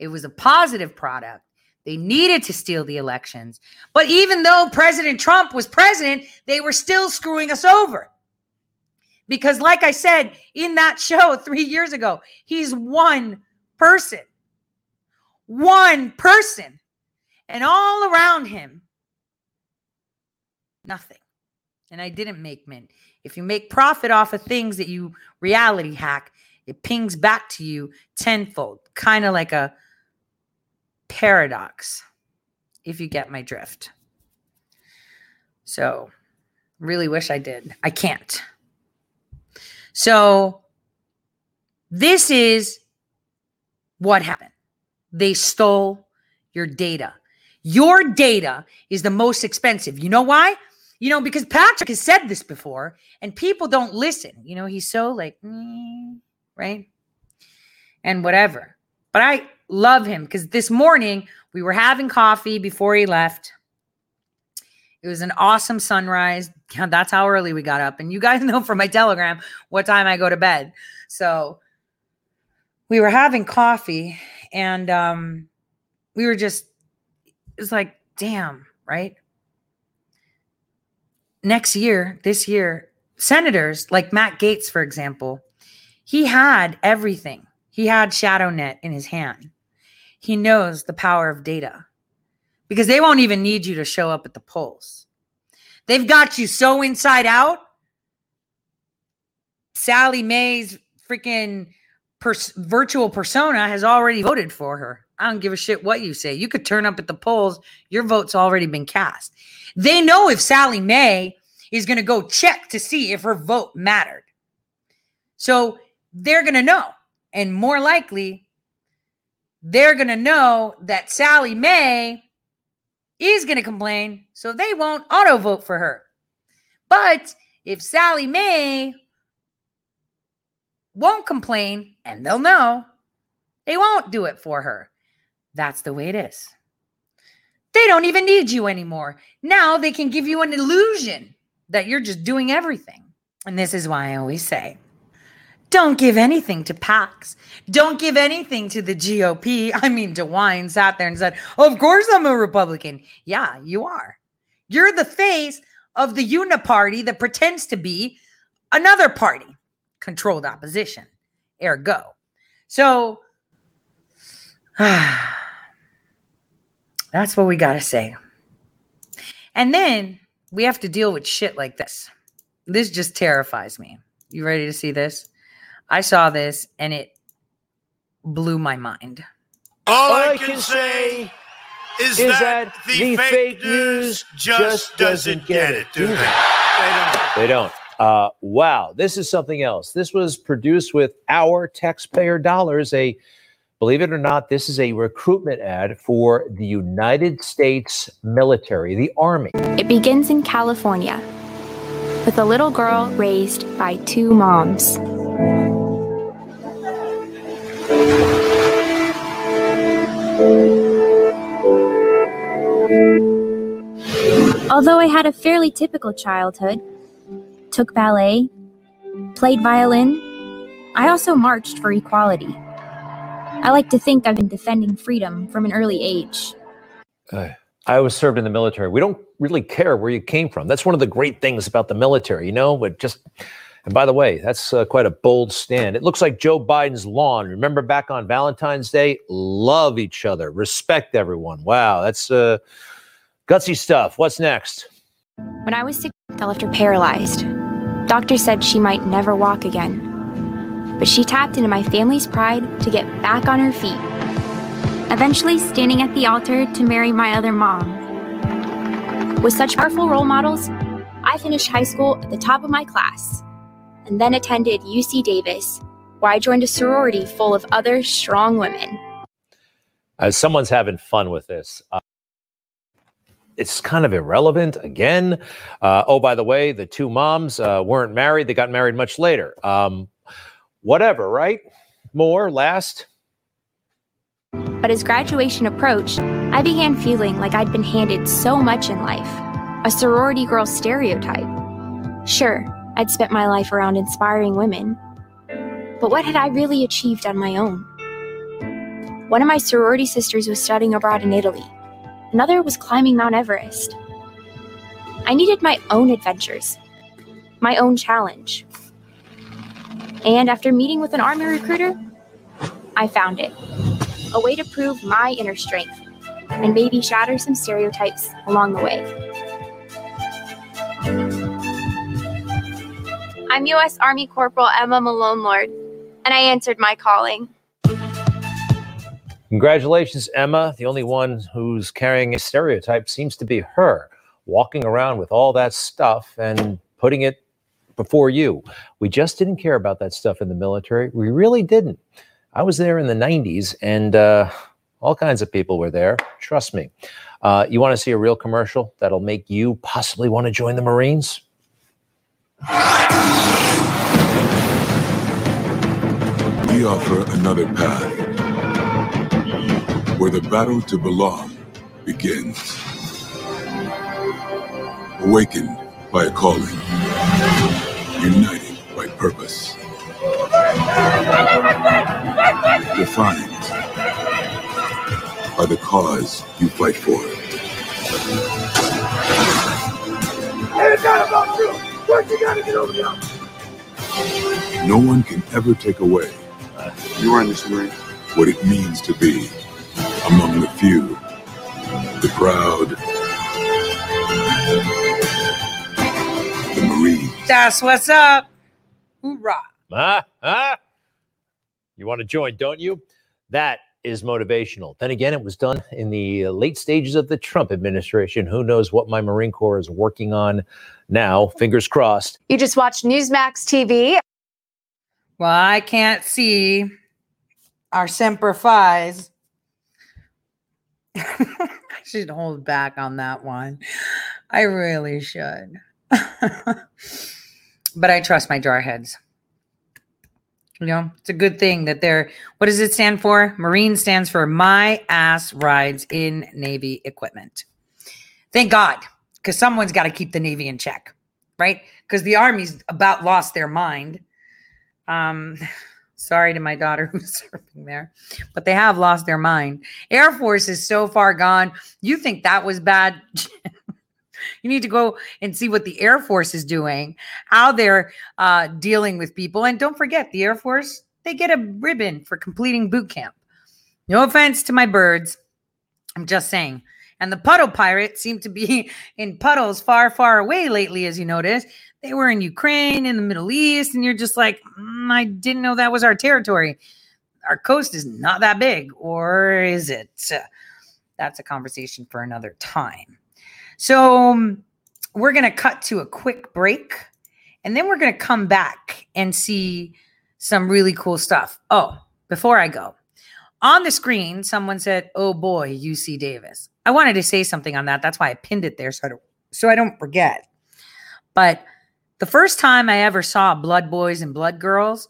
It was a positive product. They needed to steal the elections. But even though President Trump was president, they were still screwing us over. Because, like I said in that show three years ago, he's one person. One person. And all around him, nothing. And I didn't make mint. If you make profit off of things that you reality hack, it pings back to you tenfold, kind of like a paradox, if you get my drift. So, really wish I did. I can't. So, this is what happened. They stole your data. Your data is the most expensive. You know why? You know, because Patrick has said this before and people don't listen. You know, he's so like, mm, right? And whatever. But I love him because this morning we were having coffee before he left. It was an awesome sunrise. That's how early we got up. And you guys know from my telegram what time I go to bed. So we were having coffee and um we were just it was like, damn, right? Next year, this year, senators like Matt Gaetz, for example, he had everything. He had ShadowNet in his hand. He knows the power of data because they won't even need you to show up at the polls. They've got you so inside out. Sally May's freaking pers- virtual persona has already voted for her. I don't give a shit what you say. You could turn up at the polls, your vote's already been cast. They know if Sally May is going to go check to see if her vote mattered. So they're going to know. And more likely, they're going to know that Sally May is going to complain, so they won't auto vote for her. But if Sally May won't complain, and they'll know, they won't do it for her. That's the way it is. They don't even need you anymore. Now they can give you an illusion that you're just doing everything. And this is why I always say don't give anything to PACs. Don't give anything to the GOP. I mean, DeWine sat there and said, Of course I'm a Republican. Yeah, you are. You're the face of the uniparty that pretends to be another party, controlled opposition. Ergo. So that's what we got to say. And then we have to deal with shit like this. This just terrifies me. You ready to see this? I saw this and it blew my mind.
All I can say is, that, the fake news just doesn't get it, do they?
They don't. Uh, wow, this is something else. This was produced with our taxpayer dollars. A believe it or not, this is a recruitment ad for the United States military, the Army.
It begins in California with a little girl raised by two moms. Although I had a fairly typical childhood, took ballet, played violin, I also marched for equality. I like to think I've been defending freedom from an early age.
Uh, I was served in the military. We don't really care where you came from. That's one of the great things about the military, you know. But just, and by the way, that's uh, quite a bold stand. It looks like Joe Biden's lawn. Remember back on Valentine's Day? Love each other, respect everyone. Wow, that's uh, gutsy stuff. What's next?
When I was six, I left her paralyzed. Doctors said she might never walk again. But she tapped into my family's pride to get back on her feet. Eventually, standing at the altar to marry my other mom. With such powerful role models, I finished high school at the top of my class and then attended UC Davis, where I joined a sorority full of other strong women.
As someone's having fun with this. Uh, it's kind of irrelevant again. Uh, oh, by the way, the two moms uh, weren't married. They got married much later. Um, whatever, right? More, last.
But as graduation approached, I began feeling like I'd been handed so much in life a sorority girl stereotype. Sure, I'd spent my life around inspiring women, but what had I really achieved on my own? One of my sorority sisters was studying abroad in Italy, another was climbing Mount Everest. I needed my own adventures, my own challenge. And after meeting with an army recruiter, I found it a way to prove my inner strength and maybe shatter some stereotypes along the way. I'm U.S. Army Corporal Emma Malone Lord, and I answered my calling.
Congratulations, Emma. The only one who's carrying a stereotype seems to be her, walking around with all that stuff and putting it before you. We just didn't care about that stuff in the military. We really didn't. I was there in the 90s and uh, all kinds of people were there. Trust me. Uh, you want to see a real commercial that'll make you possibly want to join the Marines?
We offer another path where the battle to belong begins. Awakened by a calling, united by purpose, defined by the cause you fight for.
It's not about you. What you gotta get over?
No one can ever take away
You are in this Marine.
what it means to be among the few, the proud, the Marines.
That's what's up. Hoorah.
Ah, ah. You want to join, don't you? That is motivational. Then again, it was done in the late stages of the Trump administration. Who knows what my Marine Corps is working on now? Fingers crossed.
You just watched Newsmax TV.
Well, I can't see our Semper Fi's. I should hold back on that one. I really should. but I trust my jarheads. You know, it's a good thing that they're, what does it stand for? Marine stands for My Ass Rides in Navy Equipment. Thank God, because someone's got to keep the Navy in check, right? Because the Army's about lost their mind. Um, sorry to my daughter who's serving there, but they have lost their mind. Air Force is so far gone. You think that was bad? you need to go and see what the Air Force is doing, how they're uh, dealing with people. And don't forget, the Air Force, they get a ribbon for completing boot camp. No offense to my birds. I'm just saying. And the puddle pirates seem to be in puddles far, far away lately, as you notice. They were in Ukraine, in the Middle East, and you're just like, "Mm, I didn't know that was our territory. Our coast is not that big, or is it? That's a conversation for another time. So um, we're going to cut to a quick break and then we're going to come back and see some really cool stuff. Oh, before I go, on the screen, someone said, Oh boy, UC Davis. I wanted to say something on that. That's why I pinned it there so I don't, so I don't forget. But the first time I ever saw Blood Boys and Blood Girls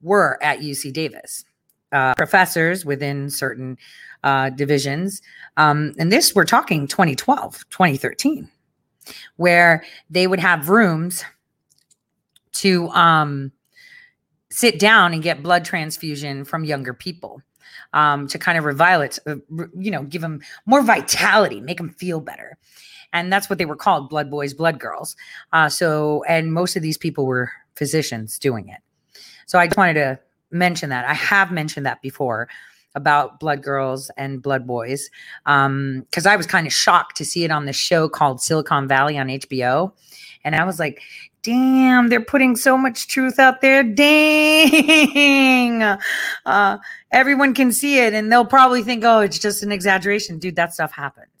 were at UC Davis. Uh, professors within certain uh, divisions. Um, and this, we're talking 2012, 2013, where they would have rooms to um, sit down and get blood transfusion from younger people um, to kind of revive it, uh, you know, give them more vitality, make them feel better. And that's what they were called blood boys, blood girls. Uh, so, and most of these people were physicians doing it. So I just wanted to mention that. I have mentioned that before about blood girls and blood boys because I was kind of shocked to see it on the show called Silicon Valley on HBO. And I was like, damn, they're putting so much truth out there. Dang. Uh, everyone can see it and they'll probably think, oh, it's just an exaggeration. Dude, that stuff happens.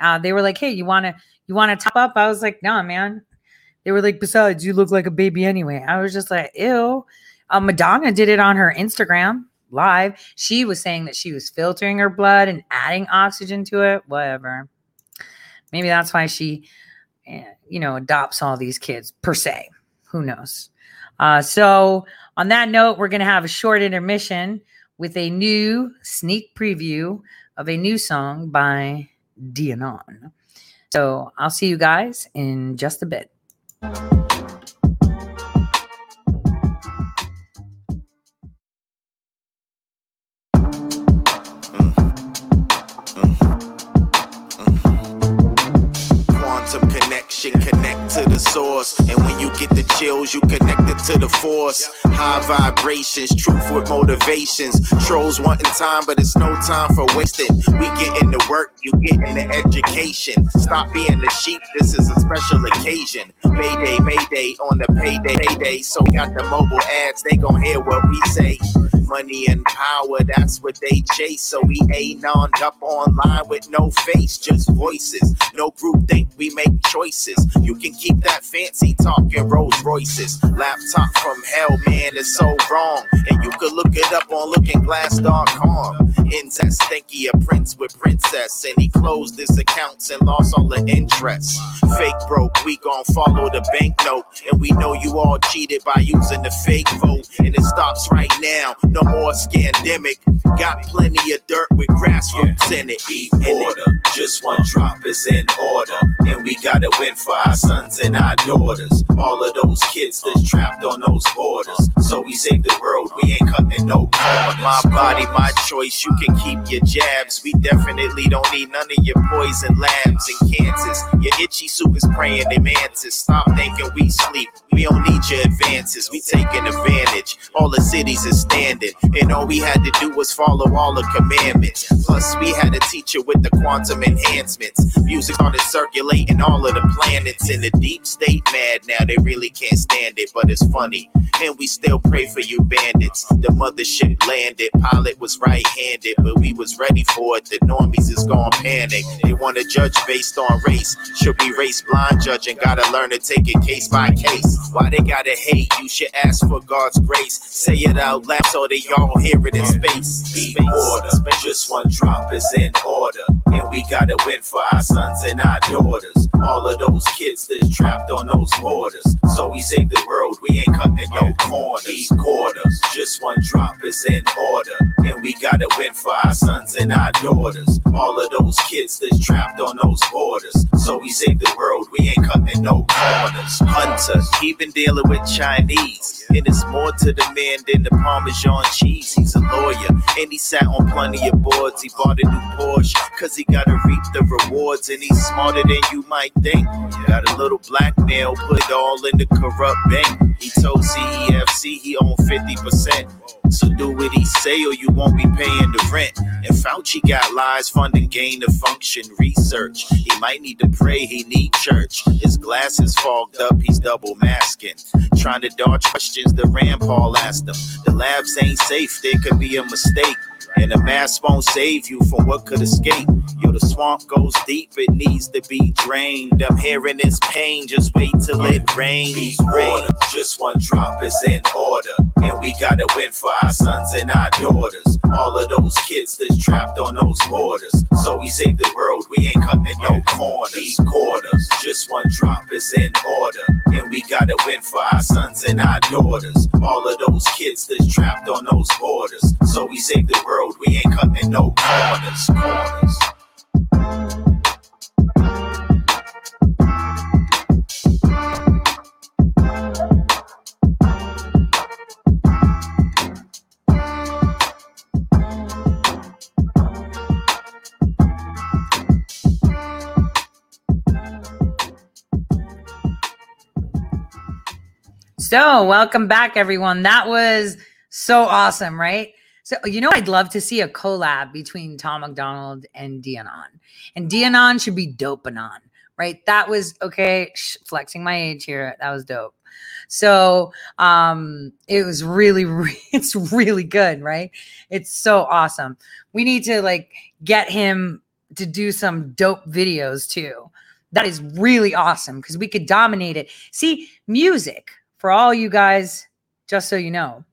Uh, they were like, hey, you want to, you want to top up? I was like, no, man. They were like, besides, you look like a baby anyway. I was just like, ew. Uh, Madonna did it on her Instagram live. She was saying that she was filtering her blood and adding oxygen to it. Whatever. Maybe that's why she, eh, you know, adopts all these kids per se. Who knows? Uh, so, on that note, we're going to have a short intermission with a new sneak preview of a new song by Dianon. So, I'll see you guys in just a bit.
To the source. And when you get the chills, you connected to the force. High vibrations, truth with motivations. Trolls wanting time, but it's no time for wasting. We get into work, you get into education. Stop being the sheep, this is a special occasion. Mayday, mayday on the payday, payday. So got the mobile ads, they gon' hear what we say. Money and power, that's what they chase. So we ain't on up online with no face, just voices. No group think we make choices. You can keep that fancy talking Rolls Royces. Laptop from hell, man, it's so wrong. And you could look it up on lookingglass.com. Ends at Stinky, a prince with princess. And he closed his accounts and lost all the interest. Fake broke, we gon' follow the banknote. And we know you all cheated by using the fake vote. And it stops right now, no more scandemic. Got plenty of dirt with grassroots in it. Be order, just one drop is in order. And we gotta win for our sons and our daughters. All of those kids that's trapped on those borders. So we save the world, we ain't cutting no corners. My body, my choice, you can keep your jabs. We definitely don't need none of your poison labs in Kansas. Your itchy soup is praying they mantis. Stop thinking we sleep. We don't need your advances, we taking advantage. All the cities is standing, and all we had to do was follow all the commandments. Plus, we had a teacher with the quantum enhancements. Music started circulating all of the planets in the deep state mad now. They really can't stand it, but it's funny. And we still pray for you bandits. The mothership landed, pilot was right handed, but we was ready for it. The normies is gone panic. They want to judge based on race. Should be race blind judging, gotta learn to take it case by case. Why they gotta hate? You should ask for God's grace. Say it out loud so they all hear it in space. Be order, just one drop is in order. And we gotta win for our sons and our daughters. All of those kids that's trapped on those borders. So we save the world, we ain't cutting no corners. Quarters, just one drop is in order. And we gotta win for our sons and our daughters. All of those kids that's trapped on those borders. So we save the world, we ain't cutting no corners. Hunter, he been dealing with Chinese. And it's more to the man than the Parmesan cheese. He's a lawyer, and he sat on plenty of boards. He bought a new Porsche, cause he gotta reap the rewards. And he's smarter than you might think. Got a little blackmail, put it all in the corrupt bank. He told CEFC he owned 50%. So do what he say or you won't be paying the rent. And Fauci got lies funding gain of function research. He might need to pray, he need church. His glasses fogged up, he's double masking. Trying to dodge questions the Rand Paul asked him. The labs ain't safe, there could be a mistake. And a mask won't save you from what could escape. Yo, the swamp goes deep, it needs to be drained. I'm hearing this pain, just wait till it rains. Rain. Just one drop is in order. And we gotta win for our sons and our daughters. All of those kids that's trapped on those borders. So we save the world, we ain't cutting no corners. Quarters. Just one drop is in order. And we gotta win for our sons and our daughters. All of those kids that's trapped on those borders. So we save the world, road. We ain't cutting no corners. corners.
So, welcome back, everyone. That was so awesome, right? So, you know, I'd love to see a collab between Tom MacDonald and Dianon. And Dianon should be Dopanon, right? That was okay. Sh- flexing my age here. That was dope. So, um, it was really, re- it's really good, right? It's so awesome. We need to like get him to do some dope videos too. That is really awesome because we could dominate it. See, music for all you guys, just so you know,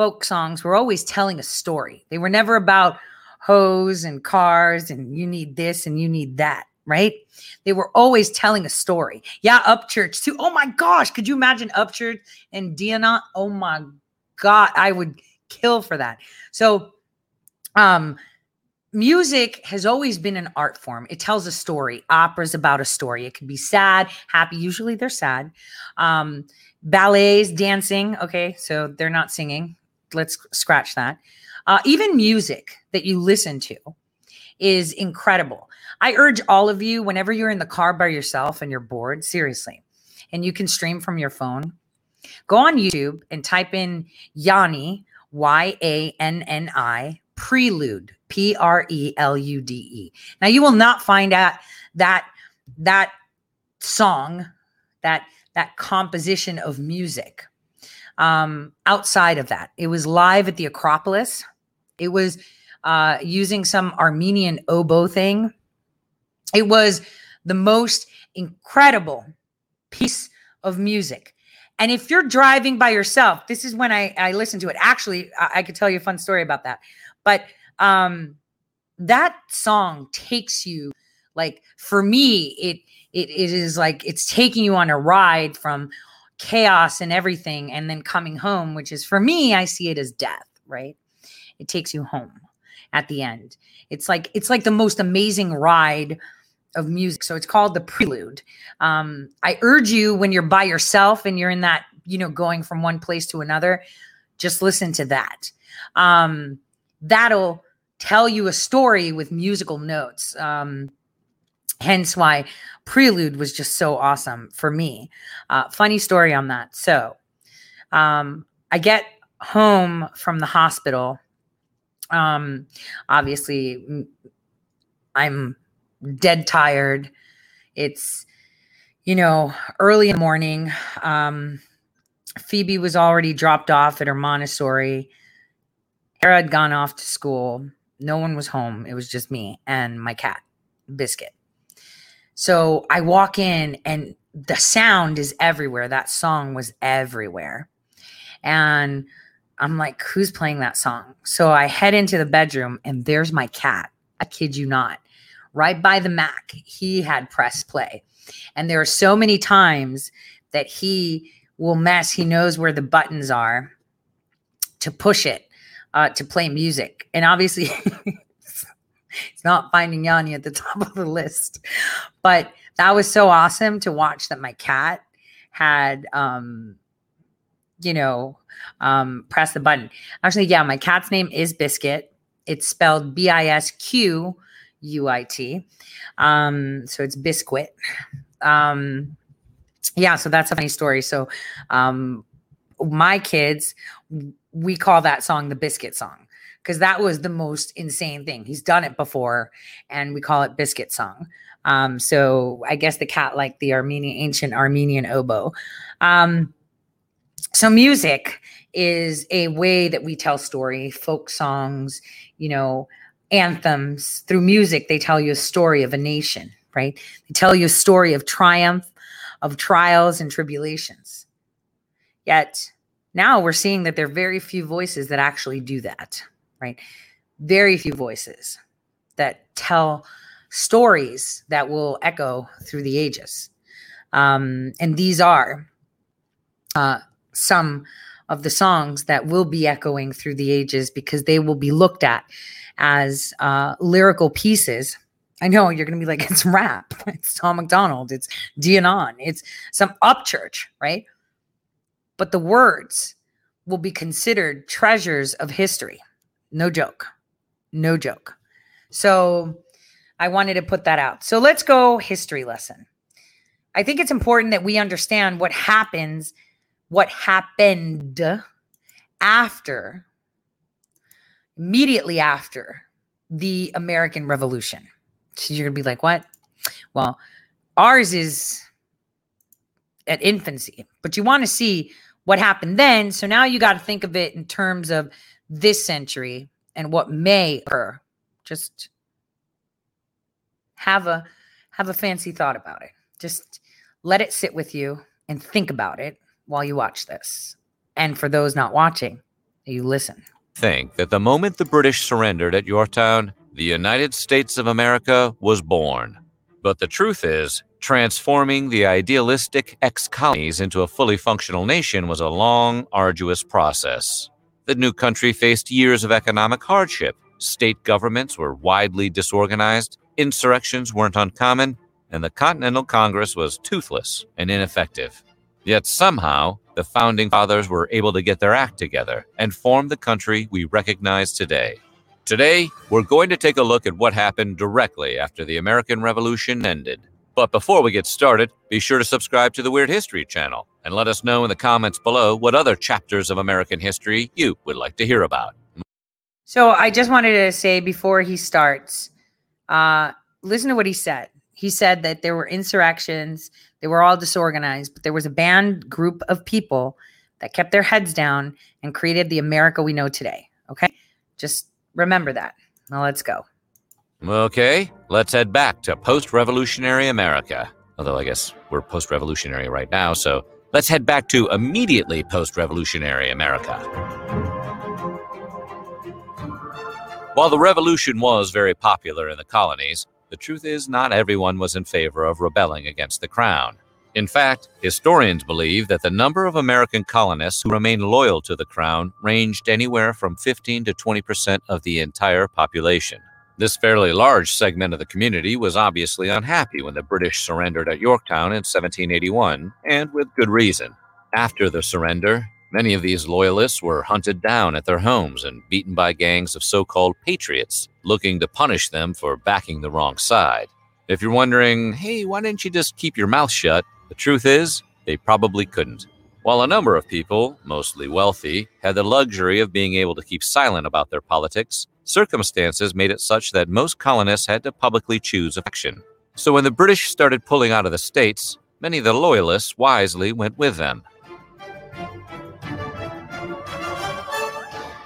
folk songs were always telling a story. They were never about hoes and cars and you need this and you need that, right? They were always telling a story. Yeah, Upchurch too. Oh my gosh, could you imagine Upchurch and Diana? Oh my god, I would kill for that. So, um, music has always been an art form. It tells a story. Opera's about a story. It can be sad, happy. Usually they're sad. Um, ballets, dancing. Okay, so they're not singing. Let's scratch that. Uh, even music that you listen to is incredible. I urge all of you, whenever you're in the car by yourself and you're bored, seriously, and you can stream from your phone, go on YouTube and type in Yanni, Y A N N I, prelude P R E L U D E. Now you will not find out that that song, that that composition of music um, outside of that. It was live at the Acropolis. It was uh, using some Armenian oboe thing. It was the most incredible piece of music. And if you're driving by yourself, this is when I, I listened to it. Actually, I, I could tell you a fun story about that. But um that song takes you like for me it it, it is like it's taking you on a ride from chaos and everything and then coming home which is for me i see it as death right? It takes you home at the end. It's like it's like the most amazing ride of music. So it's called the prelude. Um i urge you when you're by yourself and you're in that you know going from one place to another just listen to that. Um that'll tell you a story with musical notes. Um, hence why Prelude was just so awesome for me. Uh, funny story on that. So um, I get home from the hospital. Um, obviously, I'm dead tired. It's, you know, early in the morning. Um, Phoebe was already dropped off at her Montessori. Hera had gone off to school. No one was home. It was just me and my cat, Biscuit. So I walk in and the sound is everywhere. That song was everywhere. And I'm like, who's playing that song? So I head into the bedroom and there's my cat. I kid you not. Right by the Mac, he had press play. And there are so many times that he will mess, he knows where the buttons are to push it uh, to play music. And obviously, it's not finding Yanni at the top of the list. But that was so awesome to watch that my cat had, um, you know, um, press the button. Actually, yeah, my cat's name is Biscuit. It's spelled B I S Q U I T. Um, so it's Biscuit. Um, yeah, so that's a funny story. So, um, my kids we call that song the biscuit song because that was the most insane thing. He's done it before, and we call it biscuit song. Um, so I guess the cat like the Armenian ancient Armenian oboe. Um, so music is a way that we tell story, folk songs, you know, anthems. Through music, they tell you a story of a nation, right? They tell you a story of triumph, of trials and tribulations. Yet now we're seeing that there are very few voices that actually do that, right? Very few voices that tell stories that will echo through the ages. Um, and these are uh, some of the songs that will be echoing through the ages because they will be looked at as uh, lyrical pieces. I know you're going to be like, it's rap, it's Tom MacDonald, it's Dianon, it's some Upchurch, right? but the words will be considered treasures of history. No joke. No joke. So I wanted to put that out. So let's go history lesson. I think it's important that we understand what happens what happened after, immediately after the American Revolution. So you're going to be like, what? Well, ours is at infancy, but you want to see what happened then. So now you got to think of it in terms of this century and what may occur. Just have a have a fancy thought about it. Just let it sit with you and think about it while you watch this. And for those not watching, you listen.
Think that the moment the British surrendered at Yorktown, the United States of America was born. But the truth is, transforming the idealistic ex colonies into a fully functional nation was a long, arduous process. The new country faced years of economic hardship. State governments were widely disorganized, insurrections weren't uncommon, and the Continental Congress was toothless and ineffective. Yet somehow, the founding fathers were able to get their act together and form the country we recognize today. Today, we're going to take a look at what happened directly after the American Revolution ended. But before we get started, be sure to subscribe to the Weird History channel and let us know in the comments below what other chapters of American history you would like to hear about.
So I just wanted to say before he starts, uh, listen to what he said. He said that there were insurrections, they were all disorganized, but there was a band group of people that kept their heads down and created the America we know today. Okay. Just remember that. Now let's go.
Okay, let's head back to post revolutionary America. Although I guess we're post revolutionary right now, so let's head back to immediately post revolutionary America. While the revolution was very popular in the colonies, the truth is not everyone was in favor of rebelling against the crown. In fact, historians believe that the number of American colonists who remained loyal to the crown ranged anywhere from 15 to 20 percent of the entire population. This fairly large segment of the community was obviously unhappy when the British surrendered at Yorktown in 1781, and with good reason. After the surrender, many of these loyalists were hunted down at their homes and beaten by gangs of so called patriots looking to punish them for backing the wrong side. If you're wondering, hey, why didn't you just keep your mouth shut? The truth is, they probably couldn't. While a number of people, mostly wealthy, had the luxury of being able to keep silent about their politics, circumstances made it such that most colonists had to publicly choose a faction. So when the British started pulling out of the states, many of the loyalists wisely went with them.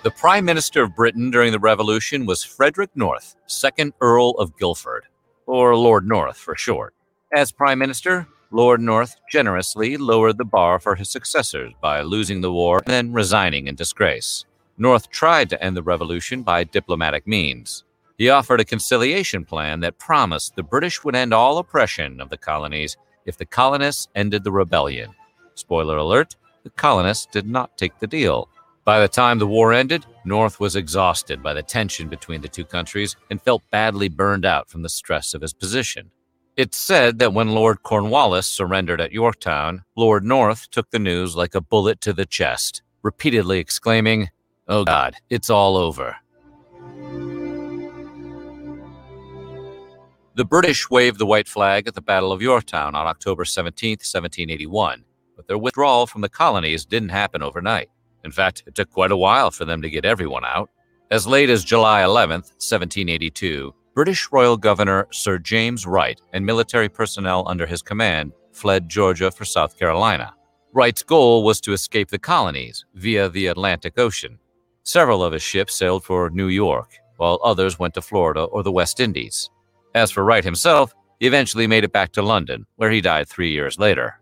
The Prime Minister of Britain during the Revolution was Frederick North, 2nd Earl of Guilford, or Lord North for short. As Prime Minister, Lord North generously lowered the bar for his successors by losing the war and then resigning in disgrace. North tried to end the revolution by diplomatic means. He offered a conciliation plan that promised the British would end all oppression of the colonies if the colonists ended the rebellion. Spoiler alert, the colonists did not take the deal. By the time the war ended, North was exhausted by the tension between the two countries and felt badly burned out from the stress of his position. It's said that when Lord Cornwallis surrendered at Yorktown, Lord North took the news like a bullet to the chest, repeatedly exclaiming, Oh God, it's all over. The British waved the white flag at the Battle of Yorktown on October 17, 1781, but their withdrawal from the colonies didn't happen overnight. In fact, it took quite a while for them to get everyone out. As late as July 11, 1782, British Royal Governor Sir James Wright and military personnel under his command fled Georgia for South Carolina. Wright's goal was to escape the colonies via the Atlantic Ocean. Several of his ships sailed for New York, while others went to Florida or the West Indies. As for Wright himself, he eventually made it back to London, where he died three years later.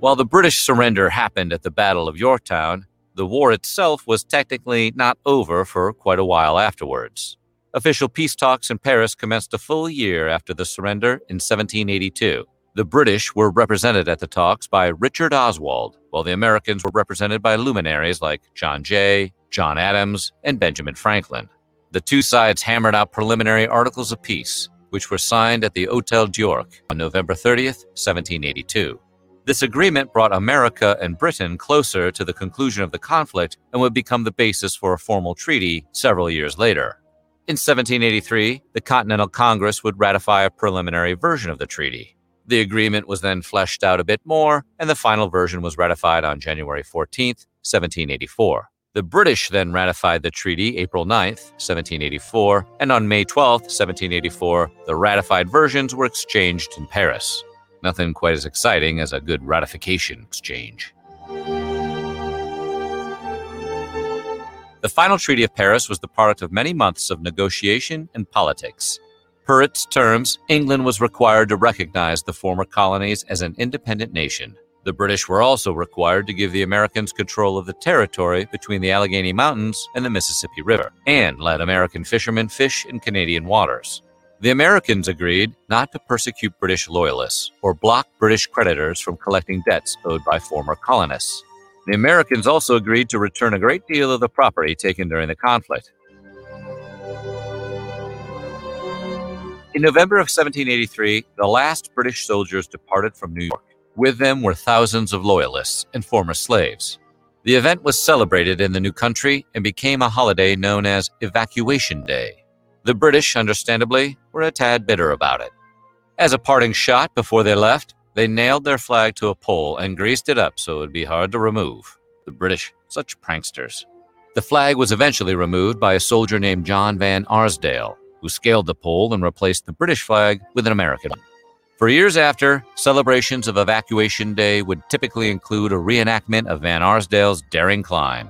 While the British surrender happened at the Battle of Yorktown, the war itself was technically not over for quite a while afterwards. Official peace talks in Paris commenced a full year after the surrender in 1782. The British were represented at the talks by Richard Oswald, while the Americans were represented by luminaries like John Jay, John Adams, and Benjamin Franklin. The two sides hammered out preliminary articles of peace, which were signed at the Hotel d'York on November 30th, 1782. This agreement brought America and Britain closer to the conclusion of the conflict and would become the basis for a formal treaty several years later. In 1783, the Continental Congress would ratify a preliminary version of the treaty. The agreement was then fleshed out a bit more, and the final version was ratified on January 14, 1784. The British then ratified the treaty April 9, 1784, and on May 12, 1784, the ratified versions were exchanged in Paris. Nothing quite as exciting as a good ratification exchange. The final Treaty of Paris was the product of many months of negotiation and politics. Per its terms, England was required to recognize the former colonies as an independent nation. The British were also required to give the Americans control of the territory between the Allegheny Mountains and the Mississippi River, and let American fishermen fish in Canadian waters. The Americans agreed not to persecute British loyalists or block British creditors from collecting debts owed by former colonists. The Americans also agreed to return a great deal of the property taken during the conflict. In November of 1783, the last British soldiers departed from New York. With them were thousands of loyalists and former slaves. The event was celebrated in the new country and became a holiday known as Evacuation Day. The British, understandably, were a tad bitter about it. As a parting shot before they left, they nailed their flag to a pole and greased it up so it would be hard to remove. The British, such pranksters. The flag was eventually removed by a soldier named John Van Arsdale, who scaled the pole and replaced the British flag with an American one. For years after, celebrations of Evacuation Day would typically include a reenactment of Van Arsdale's daring climb.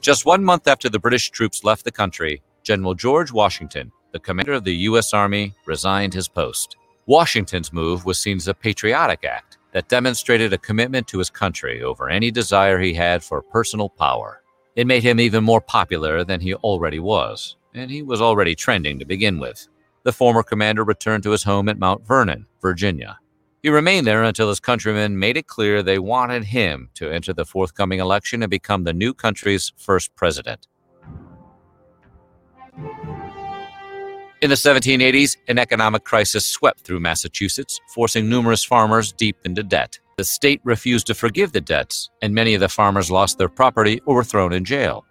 Just one month after the British troops left the country, General George Washington, the commander of the U.S. Army, resigned his post. Washington's move was seen as a patriotic act that demonstrated a commitment to his country over any desire he had for personal power. It made him even more popular than he already was and he was already trending to begin with. The former commander returned to his home at Mount Vernon, Virginia. He remained there until his countrymen made it clear they wanted him to enter the forthcoming election and become the new country's first president. In the 1780s, an economic crisis swept through Massachusetts, forcing numerous farmers deep into debt. The state refused to forgive the debts, and many of the farmers lost their property or were thrown in jail.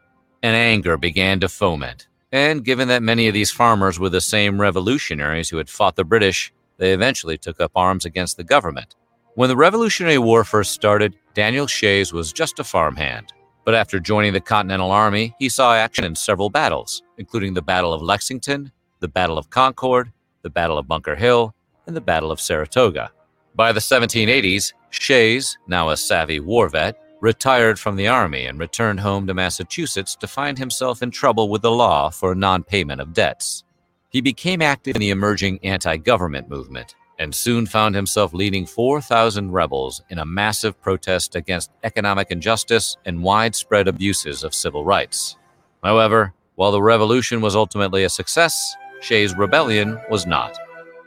And anger began to foment. And given that many of these farmers were the same revolutionaries who had fought the British, they eventually took up arms against the government. When the Revolutionary War first started, Daniel Shays was just a farmhand. But after joining the Continental Army, he saw action in several battles, including the Battle of Lexington, the Battle of Concord, the Battle of Bunker Hill, and the Battle of Saratoga. By the 1780s, Shays, now a savvy war vet, retired from the Army and returned home to Massachusetts to find himself in trouble with the law for non payment of debts. He became active in the emerging anti government movement and soon found himself leading 4,000 rebels in a massive protest against economic injustice and widespread abuses of civil rights. However, while the revolution was ultimately a success, Shays' rebellion was not.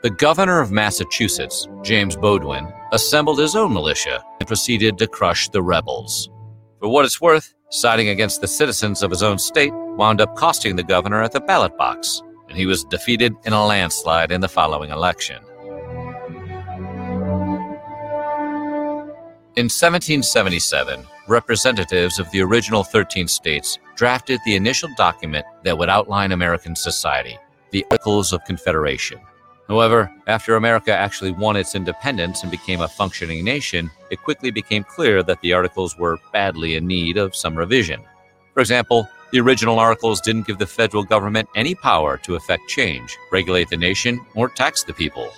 The governor of Massachusetts, James Bowdoin, assembled his own militia and proceeded to crush the rebels. For what it's worth, siding against the citizens of his own state wound up costing the governor at the ballot box, and he was defeated in a landslide in the following election. In 1777, representatives of the original 13 states drafted the initial document that would outline American society, the Articles of Confederation. However, after America actually won its independence and became a functioning nation, it quickly became clear that the articles were badly in need of some revision. For example, the original articles didn't give the federal government any power to effect change, regulate the nation, or tax the people.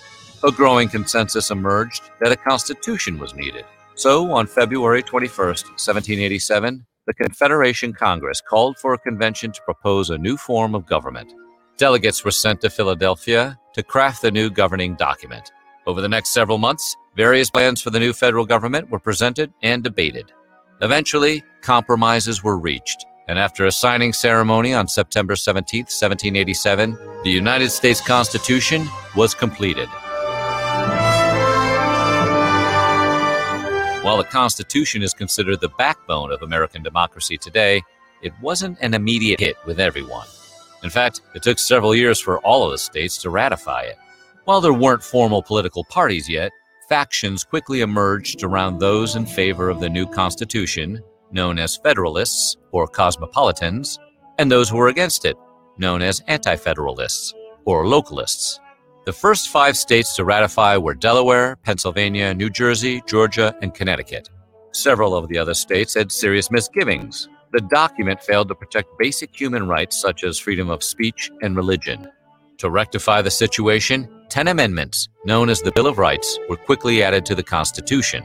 A growing consensus emerged that a constitution was needed. So, on February 21, 1787, the Confederation Congress called for a convention to propose a new form of government. Delegates were sent to Philadelphia to craft the new governing document. Over the next several months, various plans for the new federal government were presented and debated. Eventually, compromises were reached, and after a signing ceremony on September 17, 1787, the United States Constitution was completed. While the Constitution is considered the backbone of American democracy today, it wasn't an immediate hit with everyone. In fact, it took several years for all of the states to ratify it. While there weren't formal political parties yet, factions quickly emerged around those in favor of the new Constitution, known as Federalists or Cosmopolitans, and those who were against it, known as Anti Federalists. or localists. The first five states to ratify were Delaware, Pennsylvania, New Jersey, Georgia, and Connecticut. Several of the other states had serious misgivings. The document failed to protect basic human rights such as freedom of speech and religion. To rectify the situation, 10 amendments, known as the Bill of Rights, were quickly added to the Constitution.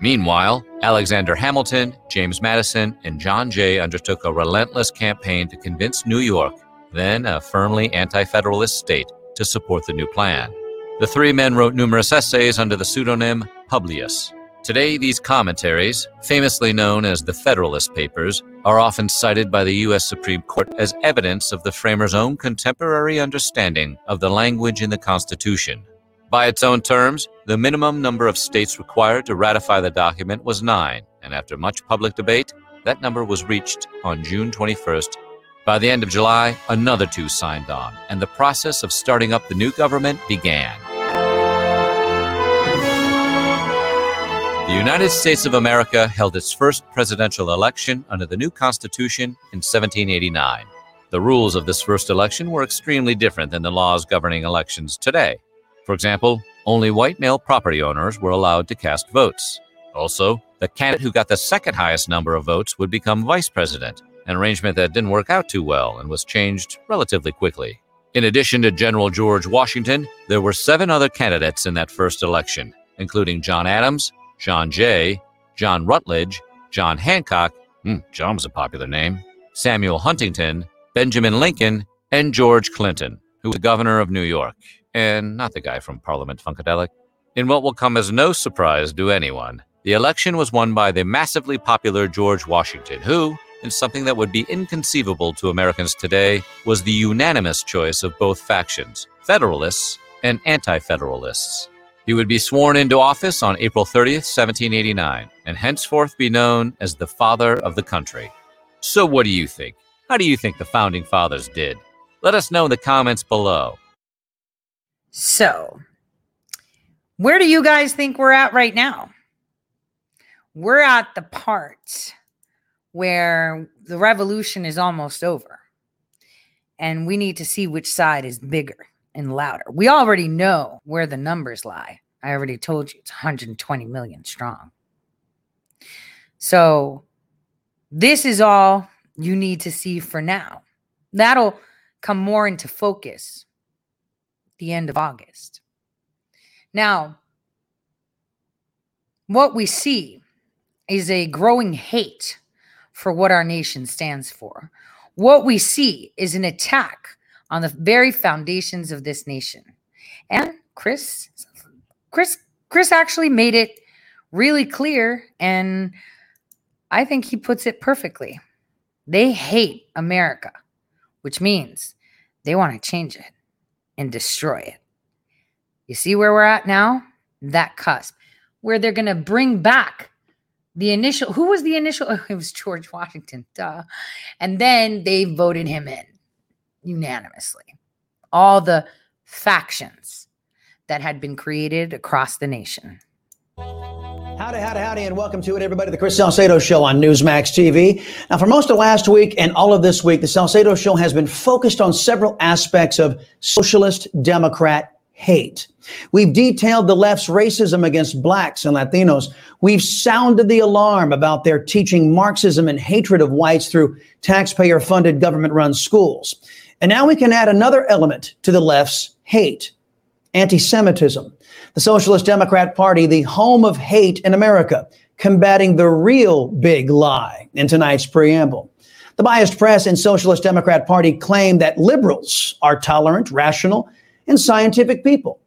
Meanwhile, Alexander Hamilton, James Madison, and John Jay undertook a relentless campaign to convince New York, then a firmly anti federalist state, to support the new plan. The three men wrote numerous essays under the pseudonym Publius. Today, these commentaries, famously known as the Federalist Papers, are often cited by the U.S. Supreme Court as evidence of the framers' own contemporary understanding of the language in the Constitution. By its own terms, the minimum number of states required to ratify the document was nine, and after much public debate, that number was reached on June 21st. By the end of July, another two signed on, and the process of starting up the new government began. The United States of America held its first presidential election under the new Constitution in 1789. The rules of this first election were extremely different than the laws governing elections today. For example, only white male property owners were allowed to cast votes. Also, the candidate who got the second highest number of votes would become vice president, an arrangement that didn't work out too well and was changed relatively quickly. In addition to General George Washington, there were seven other candidates in that first election, including John Adams, John Jay, John Rutledge, John Hancock, hmm, John was a popular name, Samuel Huntington, Benjamin Lincoln, and George Clinton, who was the governor of New York, and not the guy from Parliament Funkadelic. In what will come as no surprise to anyone, the election was won by the massively popular George Washington, who, in something that would be inconceivable to Americans today, was the unanimous choice of both factions, Federalists and Anti Federalists. He would be sworn into office on April 30th, 1789, and henceforth be known as the Father of the Country. So, what do you think? How do you think the Founding Fathers did? Let us know in the comments below.
So, where do you guys think we're at right now? We're at the part where the revolution is almost over, and we need to see which side is bigger and louder. We already know where the numbers lie. I already told you it's 120 million strong. So, this is all you need to see for now. That'll come more into focus the end of August. Now, what we see is a growing hate for what our nation stands for. What we see is an attack on the very foundations of this nation. And Chris, Chris, Chris actually made it really clear, and I think he puts it perfectly. They hate America, which means they want to change it and destroy it. You see where we're at now? That cusp, where they're going to bring back the initial. Who was the initial? Oh, it was George Washington, duh. And then they voted him in unanimously. All the factions that had been created across the nation.
Howdy, howdy, howdy, and welcome to it, everybody. The Chris Salcedo Show on Newsmax TV. Now, for most of last week and all of this week, the Salcedo Show has been focused on several aspects of socialist Democrat hate. We've detailed the left's racism against blacks and Latinos. We've sounded the alarm about their teaching Marxism and hatred of whites through taxpayer funded government run schools. And now we can add another element to the left's hate anti Semitism. The Socialist Democrat Party, the home of hate in America, combating the real big lie in tonight's preamble. The biased press and Socialist Democrat Party claim that liberals are tolerant, rational, and scientific people.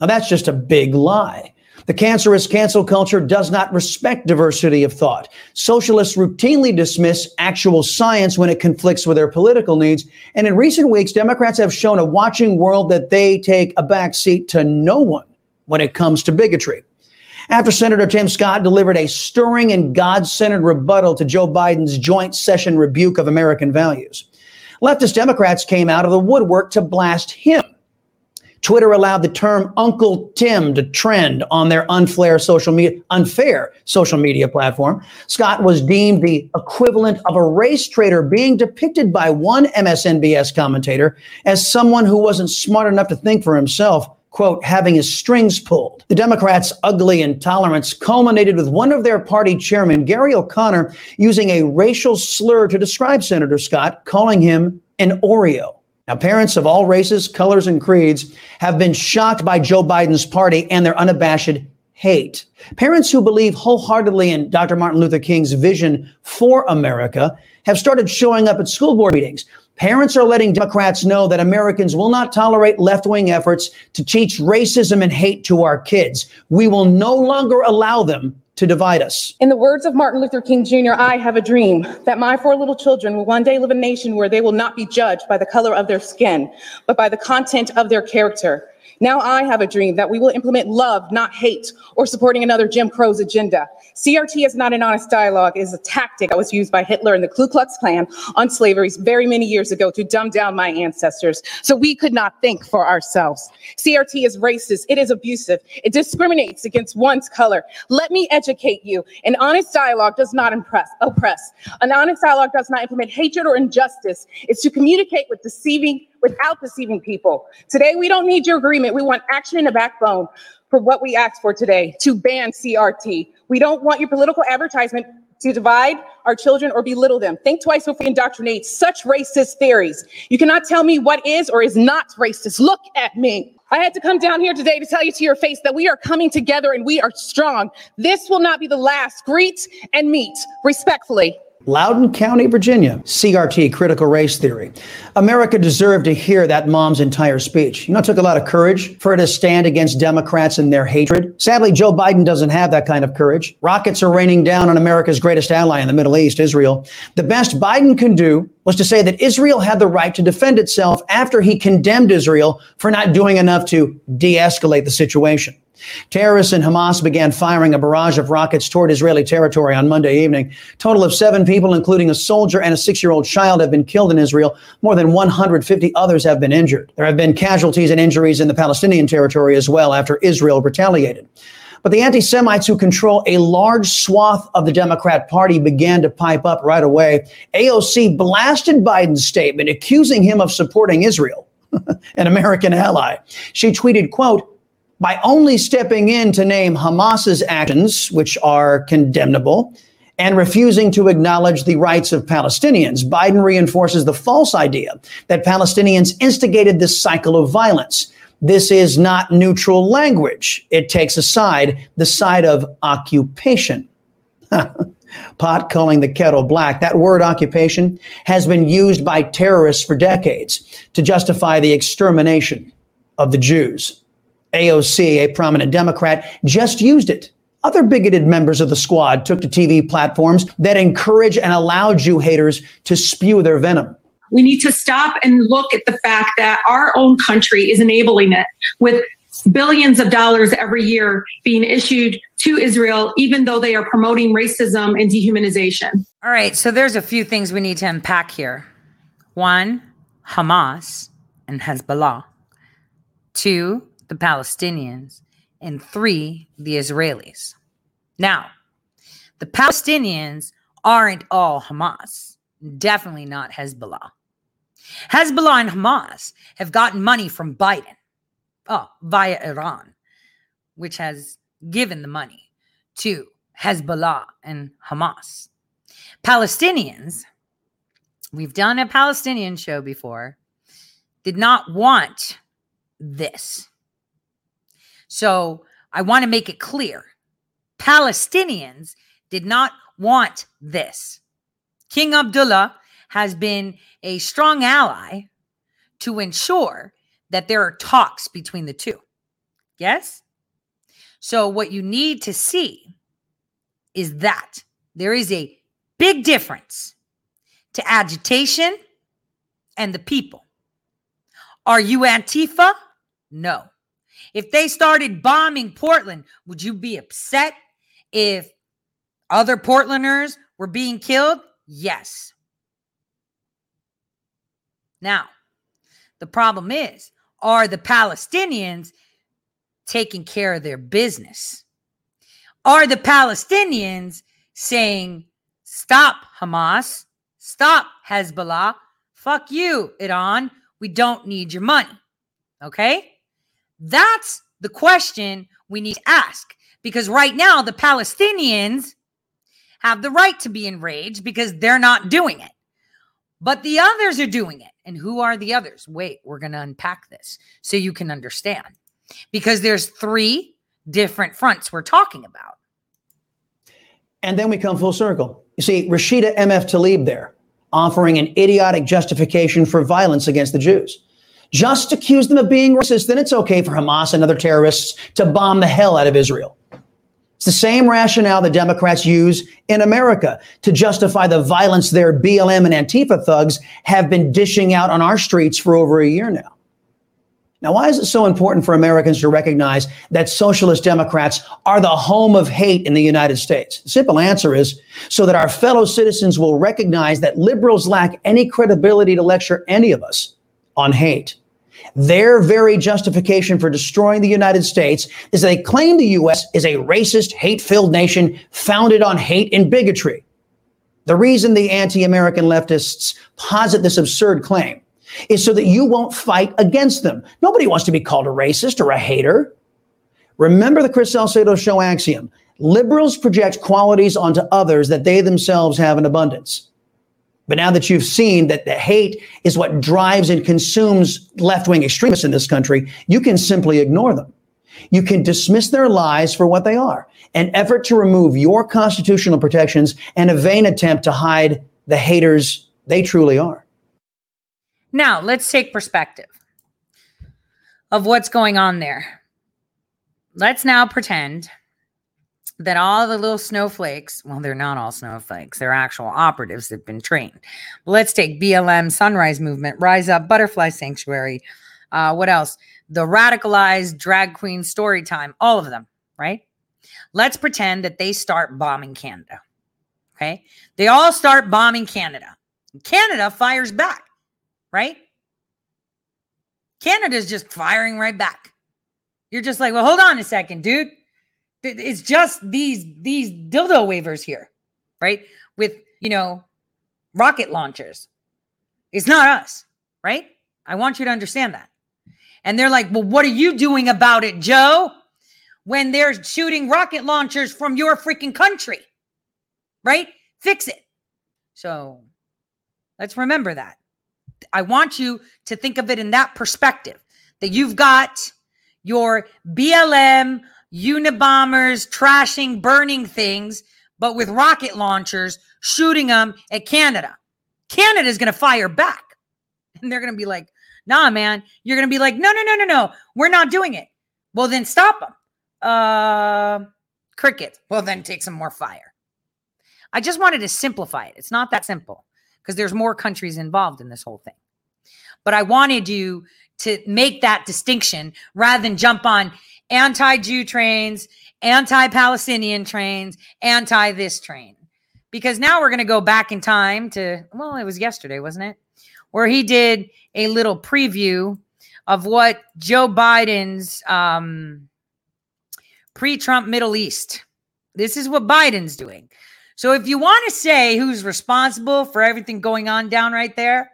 Now, that's just a big lie. The cancerous cancel culture does not respect diversity of thought. Socialists routinely dismiss actual science when it conflicts with their political needs. And in recent weeks, Democrats have shown a watching world that they take a backseat to no one when it comes to bigotry. After Senator Tim Scott delivered a stirring and God centered rebuttal to Joe Biden's joint session rebuke of American values, leftist Democrats came out of the woodwork to blast him Twitter allowed the term Uncle Tim to trend on their unfair social media, unfair social media platform. Scott was deemed the equivalent of a race traitor being depicted by one MSNBS commentator as someone who wasn't smart enough to think for himself quote, having his strings pulled. The Democrats' ugly intolerance culminated with one of their party chairman, Gary O'Connor, using a racial slur to describe Senator Scott, calling him an Oreo. Now, parents of all races, colors, and creeds have been shocked by Joe Biden's party and their unabashed hate. Parents who believe wholeheartedly in Dr. Martin Luther King's vision for America have started showing up at school board meetings. Parents are letting Democrats know that Americans will not tolerate left wing efforts to teach racism and hate to our kids. We will no longer allow them to divide us.
In the words of Martin Luther King Jr., I have a dream that my four little children will one day live in a nation where they will not be judged by the color of their skin, but by the content of their character. Now I have a dream that we will implement love, not hate, or supporting another Jim Crow's agenda. CRT is not an honest dialogue, it is a tactic that was used by Hitler and the Ku Klux Klan on slavery very many years ago to dumb down my ancestors so we could not think for ourselves. CRT is racist, it is abusive, it discriminates against one's color. Let me educate you. An honest dialogue does not impress, oppress. An honest dialogue does not implement hatred or injustice. It's to communicate with deceiving without deceiving people. Today, we don't need your agreement. We want action and a backbone for what we asked for today to ban CRT. We don't want your political advertisement to divide our children or belittle them. Think twice before you indoctrinate such racist theories. You cannot tell me what is or is not racist. Look at me. I had to come down here today to tell you to your face that we are coming together and we are strong. This will not be the last. Greet and meet respectfully.
Loudoun County, Virginia, CRT, critical race theory. America deserved to hear that mom's entire speech. You know, it took a lot of courage for her to stand against Democrats and their hatred. Sadly, Joe Biden doesn't have that kind of courage. Rockets are raining down on America's greatest ally in the Middle East, Israel. The best Biden can do was to say that Israel had the right to defend itself after he condemned Israel for not doing enough to de escalate the situation. Terrorists in Hamas began firing a barrage of rockets toward Israeli territory on Monday evening. Total of seven people, including a soldier and a six-year-old child, have been killed in Israel. More than 150 others have been injured. There have been casualties and injuries in the Palestinian territory as well after Israel retaliated. But the anti Semites who control a large swath of the Democrat Party began to pipe up right away. AOC blasted Biden's statement, accusing him of supporting Israel, an American ally. She tweeted, quote, by only stepping in to name Hamas's actions, which are condemnable, and refusing to acknowledge the rights of Palestinians, Biden reinforces the false idea that Palestinians instigated this cycle of violence. This is not neutral language. It takes a side, the side of occupation. Pot calling the kettle black. That word occupation has been used by terrorists for decades to justify the extermination of the Jews. AOC, a prominent Democrat, just used it. Other bigoted members of the squad took to TV platforms that encourage and allow Jew haters to spew their venom.
We need to stop and look at the fact that our own country is enabling it with billions of dollars every year being issued to Israel, even though they are promoting racism and dehumanization.
All right, so there's a few things we need to unpack here. One, Hamas and Hezbollah. Two, the Palestinians, and three, the Israelis. Now, the Palestinians aren't all Hamas, definitely not Hezbollah. Hezbollah and Hamas have gotten money from Biden, oh, via Iran, which has given the money to Hezbollah and Hamas. Palestinians, we've done a Palestinian show before, did not want this. So I want to make it clear Palestinians did not want this. King Abdullah has been a strong ally to ensure that there are talks between the two. Yes? So, what you need to see is that there is a big difference to agitation and the people. Are you Antifa? No. If they started bombing Portland, would you be upset if other Portlanders were being killed? Yes. Now, the problem is, are the Palestinians taking care of their business? Are the Palestinians saying, stop Hamas, stop Hezbollah, fuck you, Iran, we don't need your money? Okay? That's the question we need to ask because right now the Palestinians have the right to be enraged because they're not doing it. But the others are doing it. And who are the others? Wait, we're going to unpack this so you can understand. Because there's three different fronts we're talking about.
And then we come full circle. You see, Rashida MF Tlaib there offering an idiotic justification for violence against the Jews. Just accuse them of being racist, then it's okay for Hamas and other terrorists to bomb the hell out of Israel. It's the same rationale the Democrats use in America to justify the violence their BLM and Antifa thugs have been dishing out on our streets for over a year now. Now, why is it so important for Americans to recognize that socialist Democrats are the home of hate in the United States? The simple answer is so that our fellow citizens will recognize that liberals lack any credibility to lecture any of us on hate. Their very justification for destroying the United States is that they claim the U.S. is a racist, hate filled nation founded on hate and bigotry. The reason the anti American leftists posit this absurd claim is so that you won't fight against them. Nobody wants to be called a racist or a hater. Remember the Chris Salcedo show axiom liberals project qualities onto others that they themselves have in abundance. But now that you've seen that the hate is what drives and consumes left wing extremists in this country, you can simply ignore them. You can dismiss their lies for what they are an effort to remove your constitutional protections and a vain attempt to hide the haters they truly are.
Now, let's take perspective of what's going on there. Let's now pretend that all the little snowflakes, well, they're not all snowflakes, they're actual operatives that have been trained. Let's take BLM, Sunrise Movement, Rise Up, Butterfly Sanctuary. Uh, what else? The radicalized drag queen story time, all of them, right? Let's pretend that they start bombing Canada. Okay. They all start bombing Canada. Canada fires back, right? Canada's just firing right back. You're just like, well, hold on a second, dude it's just these these dildo wavers here, right? With you know rocket launchers. It's not us, right? I want you to understand that. And they're like, well, what are you doing about it, Joe? When they're shooting rocket launchers from your freaking country, right? Fix it. So let's remember that. I want you to think of it in that perspective that you've got your BLM Unabombers trashing, burning things, but with rocket launchers shooting them at Canada. Canada's going to fire back. And they're going to be like, nah, man. You're going to be like, no, no, no, no, no. We're not doing it. Well, then stop them. Uh, cricket. Well, then take some more fire. I just wanted to simplify it. It's not that simple because there's more countries involved in this whole thing. But I wanted you to make that distinction rather than jump on anti Jew trains, anti Palestinian trains, anti this train. Because now we're going to go back in time to, well, it was yesterday, wasn't it? Where he did a little preview of what Joe Biden's um, pre Trump Middle East. This is what Biden's doing. So if you want to say who's responsible for everything going on down right there,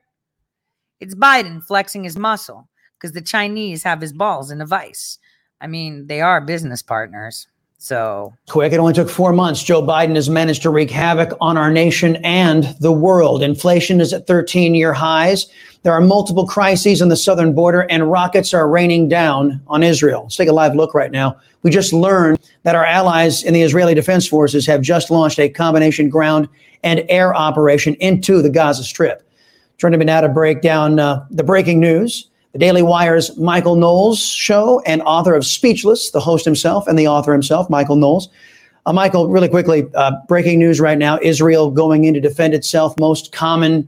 it's Biden flexing his muscle because the Chinese have his balls in a vice. I mean, they are business partners. So
quick, it only took four months. Joe Biden has managed to wreak havoc on our nation and the world. Inflation is at 13 year highs. There are multiple crises on the southern border, and rockets are raining down on Israel. Let's take a live look right now. We just learned that our allies in the Israeli Defense Forces have just launched a combination ground and air operation into the Gaza Strip. Joining me now to break down uh, the breaking news the Daily Wire's Michael Knowles show and author of Speechless, the host himself and the author himself, Michael Knowles. Uh, Michael, really quickly, uh, breaking news right now Israel going in to defend itself. Most common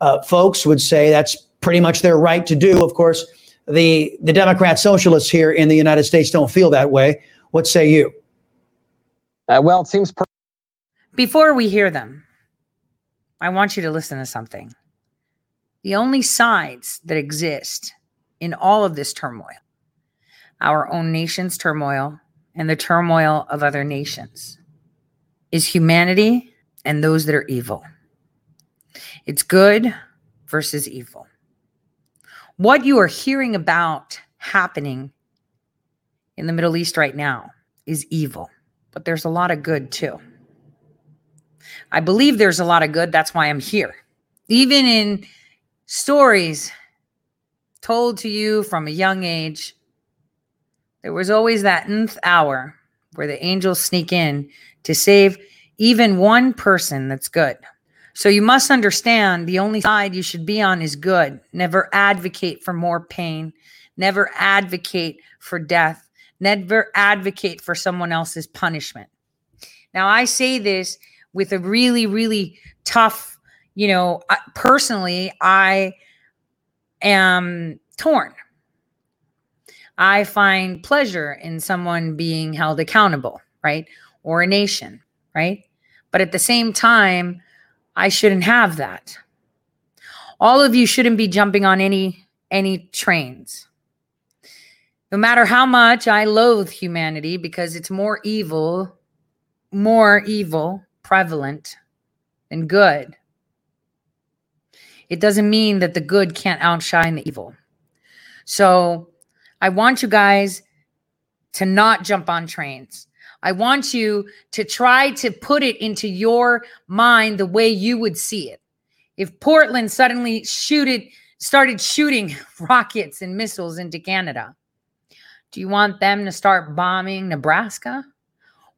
uh, folks would say that's pretty much their right to do. Of course, the, the Democrat socialists here in the United States don't feel that way. What say you?
Uh, well, it seems. Per-
Before we hear them, I want you to listen to something. The only sides that exist in all of this turmoil our own nation's turmoil and the turmoil of other nations is humanity and those that are evil. It's good versus evil. What you are hearing about happening in the Middle East right now is evil, but there's a lot of good too. I believe there's a lot of good. That's why I'm here. Even in stories told to you from a young age, there was always that nth hour where the angels sneak in to save even one person that's good. So you must understand the only side you should be on is good. Never advocate for more pain. Never advocate for death. Never advocate for someone else's punishment. Now, I say this with a really, really tough, you know, personally, I am torn. I find pleasure in someone being held accountable, right? Or a nation, right? But at the same time, I shouldn't have that. All of you shouldn't be jumping on any any trains. No matter how much I loathe humanity because it's more evil, more evil prevalent than good. It doesn't mean that the good can't outshine the evil. So I want you guys to not jump on trains. I want you to try to put it into your mind the way you would see it. If Portland suddenly shooted, started shooting rockets and missiles into Canada, do you want them to start bombing Nebraska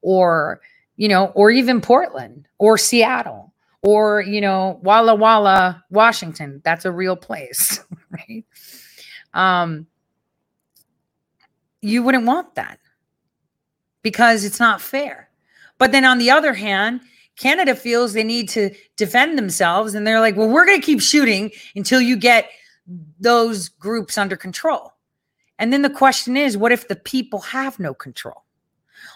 or, you know, or even Portland or Seattle or, you know, Walla Walla, Washington? That's a real place, right? Um, you wouldn't want that because it's not fair. But then on the other hand, Canada feels they need to defend themselves and they're like, well, we're going to keep shooting until you get those groups under control. And then the question is, what if the people have no control?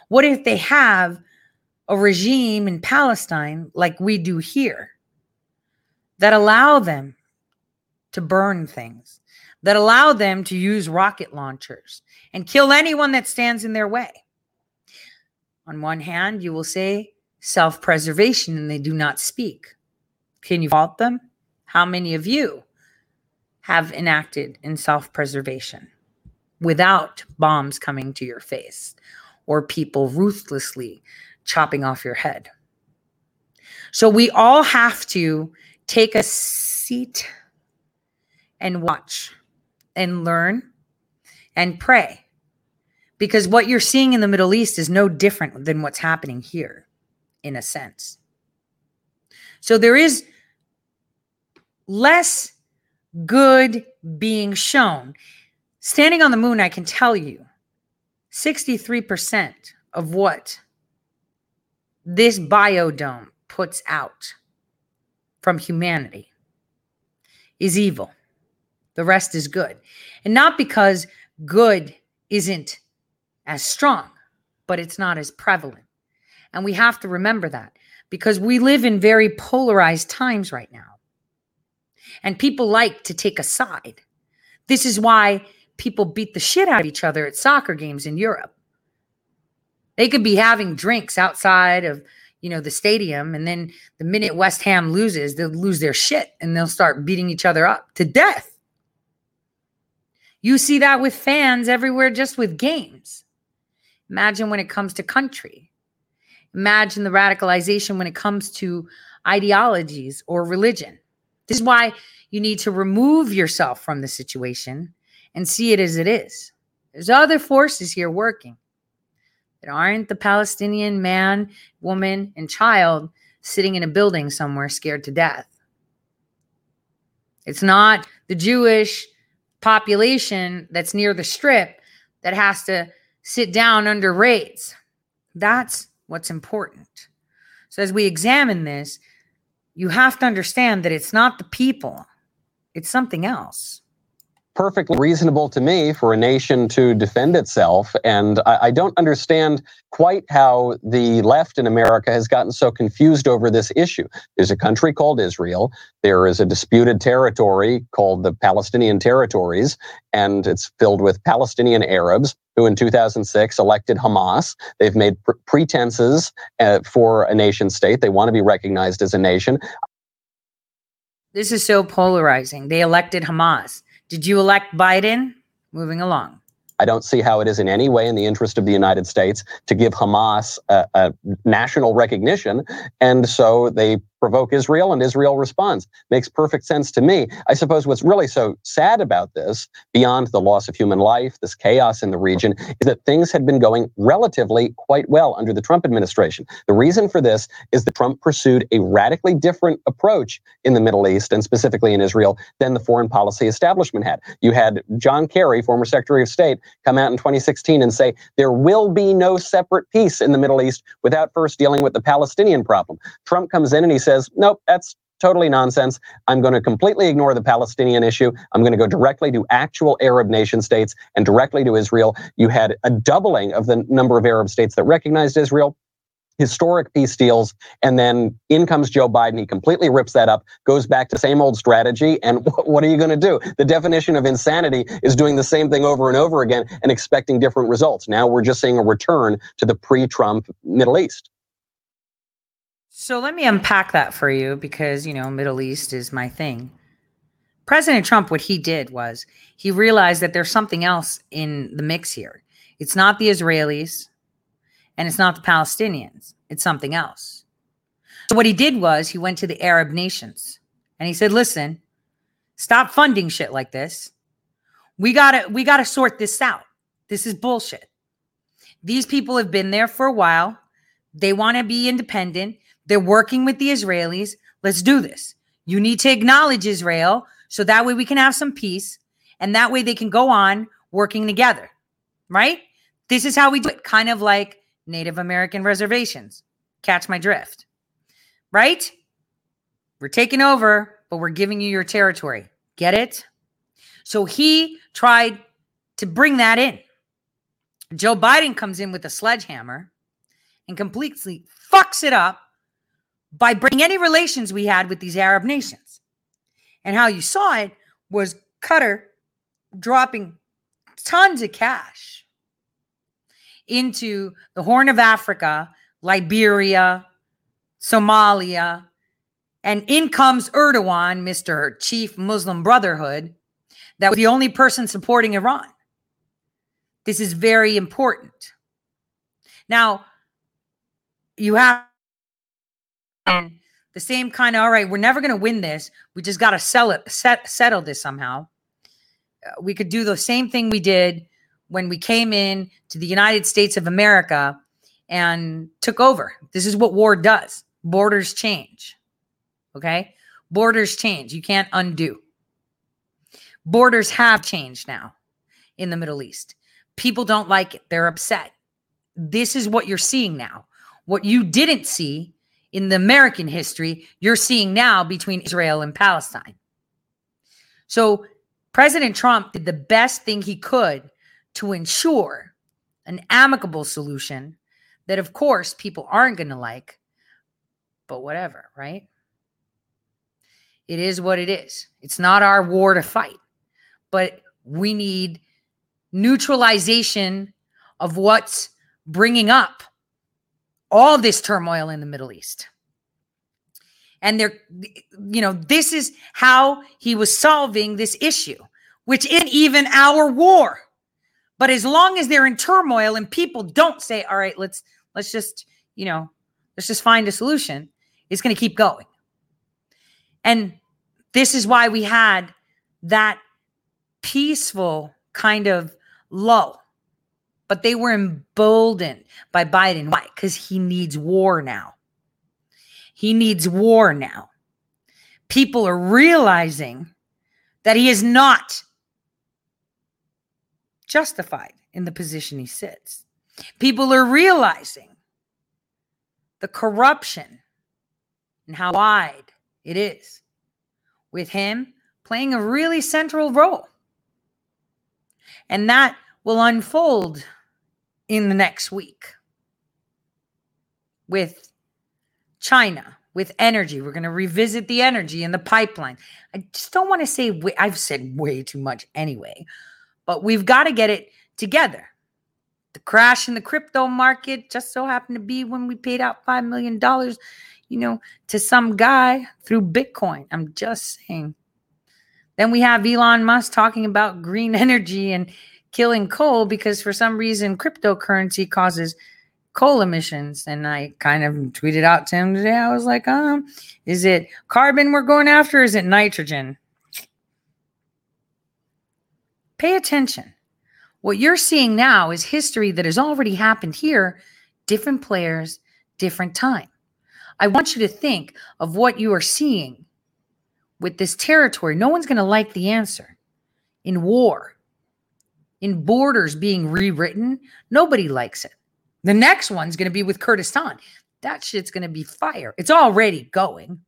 What if they have a regime in Palestine like we do here that allow them to burn things, that allow them to use rocket launchers and kill anyone that stands in their way? On one hand, you will say self preservation and they do not speak. Can you fault them? How many of you have enacted in self preservation without bombs coming to your face or people ruthlessly chopping off your head? So we all have to take a seat and watch and learn and pray because what you're seeing in the Middle East is no different than what's happening here, in a sense. So there is less good being shown. Standing on the moon, I can tell you 63% of what this biodome puts out from humanity is evil. The rest is good. And not because good isn't as strong, but it's not as prevalent. And we have to remember that because we live in very polarized times right now. And people like to take a side. This is why people beat the shit out of each other at soccer games in Europe. They could be having drinks outside of, you know, the stadium and then the minute West Ham loses, they'll lose their shit and they'll start beating each other up to death. You see that with fans everywhere just with games. Imagine when it comes to country. Imagine the radicalization when it comes to ideologies or religion. This is why you need to remove yourself from the situation and see it as it is. There's other forces here working that aren't the Palestinian man, woman, and child sitting in a building somewhere scared to death. It's not the Jewish population that's near the strip that has to sit down under raids. That's what's important. So, as we examine this, you have to understand that it's not the people, it's something else.
Perfectly reasonable to me for a nation to defend itself. And I, I, don't understand quite how the left in America has gotten so confused over this issue. There's a country called Israel. There is a disputed territory called the Palestinian territories, and it's filled with Palestinian Arabs who in 2006 elected Hamas. They've made pr- pretenses uh, for a nation state. They want to be recognized as a nation.
This is so polarizing. They elected Hamas. Did you elect Biden? Moving along.
I don't see how it is in any way in the interest of the United States to give Hamas a, a national recognition. And so they provoke Israel and Israel responds. Makes perfect sense to me. I suppose what's really so sad about this, beyond the loss of human life, this chaos in the region, is that things had been going relatively quite well under the Trump administration. The reason for this is that Trump pursued a radically different approach in the Middle East and specifically in Israel than the foreign policy establishment had. You had John Kerry, former Secretary of State, come out in 2016 and say there will be no separate peace in the Middle East without first dealing with the Palestinian problem. Trump comes in and he says, nope, that's totally nonsense. I'm going to completely ignore the Palestinian issue. I'm going to go directly to actual Arab nation states and directly to Israel. You had a doubling of the number of Arab states that recognized Israel. Historic peace deals, and then in comes Joe Biden. He completely rips that up, goes back to same old strategy. And what are you going to do? The definition of insanity is doing the same thing over and over again and expecting different results. Now we're just seeing a return to the pre Trump Middle East.
So let me unpack that for you because, you know, Middle East is my thing. President Trump, what he did was he realized that there's something else in the mix here. It's not the Israelis and it's not the Palestinians, it's something else. So what he did was he went to the Arab nations and he said, listen, stop funding shit like this. We gotta we gotta sort this out. This is bullshit. These people have been there for a while. They want to be independent. They're working with the Israelis. Let's do this. You need to acknowledge Israel so that way we can have some peace and that way they can go on working together. Right? This is how we do it, kind of like Native American reservations. Catch my drift. Right? We're taking over, but we're giving you your territory. Get it? So he tried to bring that in. Joe Biden comes in with a sledgehammer and completely fucks it up by breaking any relations we had with these Arab nations. And how you saw it was Qatar dropping tons of cash into the Horn of Africa, Liberia, Somalia, and in comes Erdogan, Mr. Chief Muslim Brotherhood, that was the only person supporting Iran. This is very important. Now, you have and the same kind of all right we're never going to win this. We just got to sell it set, settle this somehow. Uh, we could do the same thing we did when we came in to the united states of america and took over. This is what war does. Borders change okay? Borders change. You can't undo. Borders have changed now in the middle east. People don't like it. They're upset. This is what you're seeing now. What you didn't see in the American history you're seeing now between Israel and Palestine. So President Trump did the best thing he could to ensure an amicable solution that, of course, people aren't going to like, but whatever, right? It is what it is. It's not our war to fight, but we need neutralization of what's bringing up all this turmoil in the Middle East. And they're, you know, this is how he was solving this issue, which isn't even our war. But as long as they're in turmoil and people don't say, all right, let's let's just, you know, let's just find a solution, it's going to keep going. And this is why we had that peaceful kind of lull but they were emboldened by Biden. Why? Because he needs war now. He needs war now. People are realizing that he is not justified in the position he sits. People are realizing the corruption and how wide it is with him playing a really central role. And that will unfold in the next week with China, with energy. We're going to revisit the energy in the pipeline. I just don't want to say, I've said way too much anyway, but we've got to get it together. The crash in the crypto market just so happened to be when we paid out $5 million, you know, to some guy through Bitcoin. I'm just saying. Then we have Elon Musk talking about green energy and killing coal because for some reason cryptocurrency causes coal emissions. And I kind of tweeted out to him today. I was like, um, is it carbon we're going after? Is it nitrogen? Pay attention. What you're seeing now is history that has already happened here, different players, different time. I want you to think of what you are seeing with this territory. No one's going to like the answer. In war, in borders being rewritten, nobody likes it. The next one's going to be with Kurdistan. That shit's going to be fire. It's already going.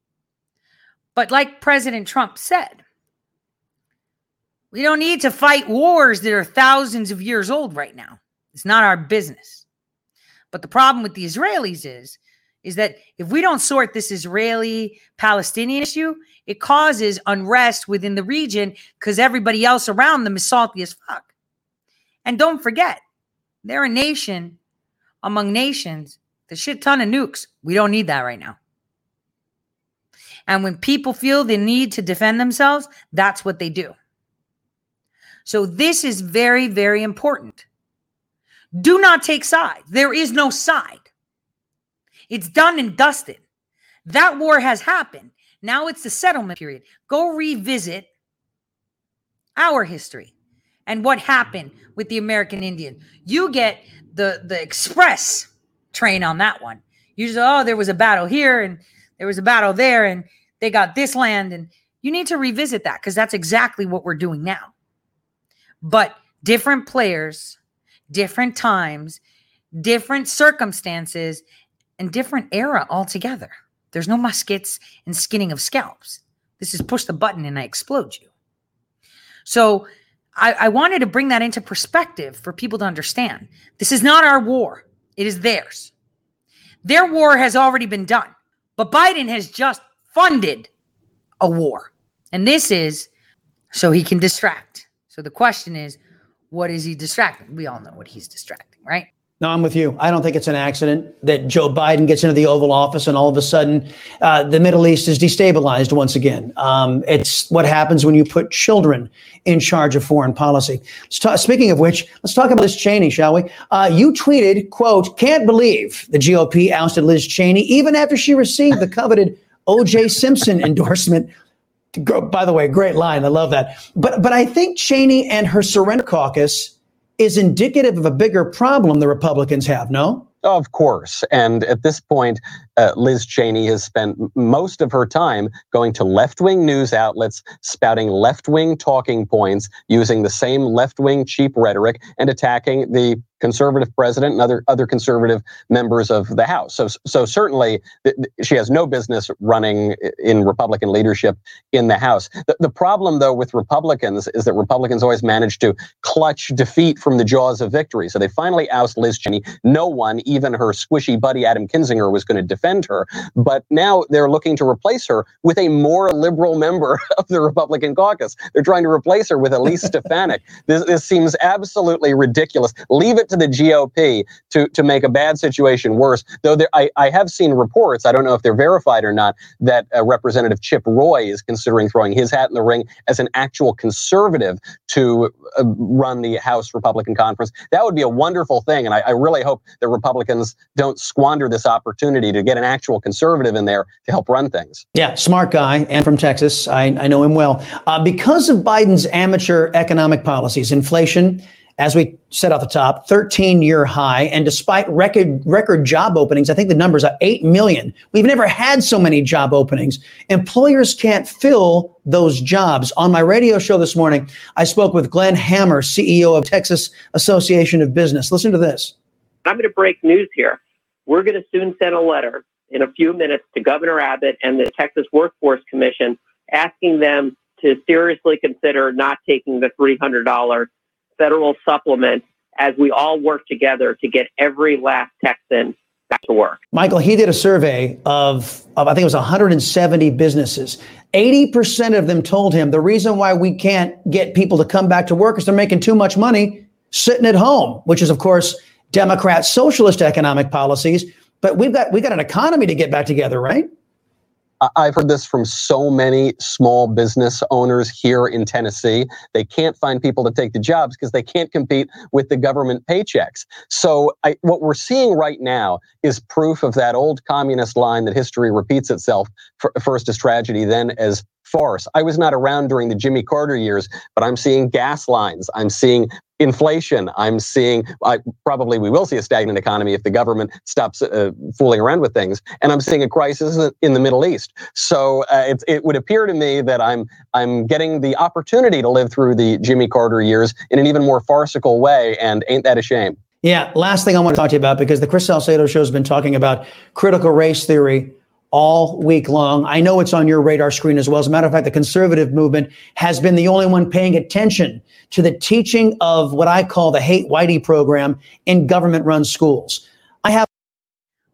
But like President Trump said, we don't need to fight wars that are thousands of years old right now. It's not our business. But the problem with the Israelis is is that if we don't sort this Israeli Palestinian issue, it causes unrest within the region because everybody else around them is salty as fuck. And don't forget, they're a nation among nations, the shit ton of nukes. We don't need that right now. And when people feel the need to defend themselves, that's what they do. So this is very, very important. Do not take sides. There is no side. It's done and dusted. That war has happened. Now it's the settlement period. Go revisit our history and what happened with the American Indian. You get the the express train on that one. You just oh, there was a battle here and there was a battle there, and they got this land, and you need to revisit that because that's exactly what we're doing now. But different players, different times, different circumstances, and different era altogether. There's no muskets and skinning of scalps. This is push the button and I explode you. So I, I wanted to bring that into perspective for people to understand. This is not our war, it is theirs. Their war has already been done, but Biden has just funded a war. And this is so he can distract. So the question is, what is he distracting? We all know what he's distracting, right?
No, I'm with you. I don't think it's an accident that Joe Biden gets into the Oval Office and all of a sudden uh, the Middle East is destabilized once again. Um, it's what happens when you put children in charge of foreign policy. Speaking of which, let's talk about Liz Cheney, shall we? Uh, you tweeted, "quote Can't believe the GOP ousted Liz Cheney even after she received the coveted O.J. Simpson endorsement." By the way, great line. I love that. But but I think Cheney and her Surrender Caucus is indicative of a bigger problem the Republicans have, no?
Of course. And at this point, uh, Liz Cheney has spent most of her time going to left wing news outlets, spouting left wing talking points, using the same left wing cheap rhetoric, and attacking the conservative president and other other conservative members of the House. So so certainly th- she has no business running in Republican leadership in the House. The, the problem though with Republicans is that Republicans always manage to clutch defeat from the jaws of victory. So they finally oust Liz Cheney. No one, even her squishy buddy Adam Kinzinger, was going to defend her. But now they're looking to replace her with a more liberal member of the Republican caucus. They're trying to replace her with Elise Stefanik. This, this seems absolutely ridiculous. Leave it to the GOP to, to make a bad situation worse. Though there, I, I have seen reports, I don't know if they're verified or not, that uh, Representative Chip Roy is considering throwing his hat in the ring as an actual conservative to uh, run the House Republican Conference. That would be a wonderful thing. And I, I really hope that Republicans don't squander this opportunity to get an actual conservative in there to help run things.
Yeah, smart guy and from Texas. I, I know him well. Uh, because of Biden's amateur economic policies, inflation, as we said off the top, 13 year high. And despite record, record job openings, I think the numbers are 8 million. We've never had so many job openings. Employers can't fill those jobs. On my radio show this morning, I spoke with Glenn Hamer, CEO of Texas Association of Business. Listen to this.
I'm going to break news here. We're going to soon send a letter in a few minutes to Governor Abbott and the Texas Workforce Commission asking them to seriously consider not taking the $300 federal supplement as we all work together to get every last Texan back to work.
Michael, he did a survey of, of I think it was 170 businesses. 80% of them told him the reason why we can't get people to come back to work is they're making too much money sitting at home, which is, of course, Democrat socialist economic policies. But we've got we got an economy to get back together, right?
I've heard this from so many small business owners here in Tennessee. They can't find people to take the jobs because they can't compete with the government paychecks. So, I, what we're seeing right now is proof of that old communist line that history repeats itself first as tragedy, then as farce. I was not around during the Jimmy Carter years, but I'm seeing gas lines. I'm seeing inflation. I'm seeing I, probably we will see a stagnant economy if the government stops uh, fooling around with things, and I'm seeing a crisis in the Middle East. So uh, it, it would appear to me that I'm I'm getting the opportunity to live through the Jimmy Carter years in an even more farcical way, and ain't that a shame?
Yeah. Last thing I want to talk to you about because the Chris Salcedo show has been talking about critical race theory all week long. I know it's on your radar screen as well. As a matter of fact, the conservative movement has been the only one paying attention to the teaching of what I call the hate whitey program in government run schools. I have.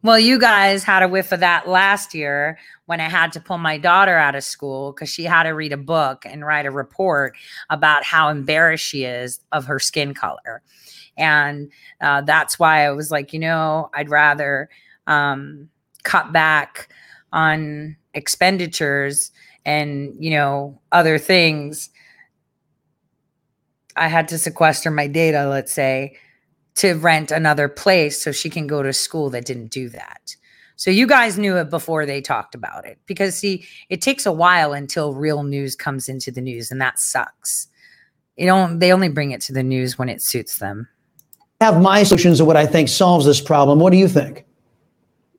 Well, you guys had a whiff of that last year when I had to pull my daughter out of school because she had to read a book and write a report about how embarrassed she is of her skin color. And uh, that's why I was like, you know, I'd rather um, cut back on expenditures and you know other things i had to sequester my data let's say to rent another place so she can go to school that didn't do that. So you guys knew it before they talked about it. Because see it takes a while until real news comes into the news and that sucks. You don't they only bring it to the news when it suits them.
Have my solutions of what i think solves this problem. What do you think?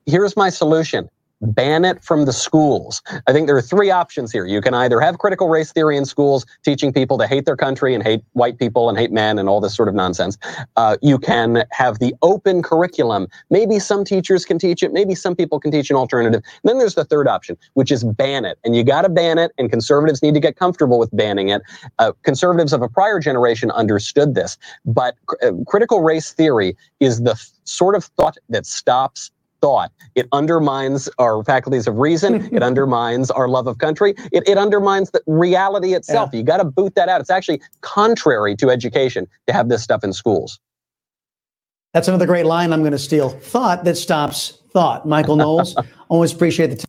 Here's my solution ban it from the schools. I think there are three options here. You can either have critical race theory in schools, teaching people to hate their country and hate white people and hate men and all this sort of nonsense. Uh, you can have the open curriculum. Maybe some teachers can teach it. Maybe some people can teach an alternative. And then there's the third option, which is ban it. And you got to ban it. And conservatives need to get comfortable with banning it. Uh, conservatives of a prior generation understood this. But uh, critical race theory is the f- sort of thought that stops thought. It undermines our faculties of reason. it undermines our love of country. It, it undermines the reality itself. Yeah. You got to boot that out. It's actually contrary to education to have this stuff in schools.
That's another great line I'm going to steal. Thought that stops thought. Michael Knowles, always appreciate the time.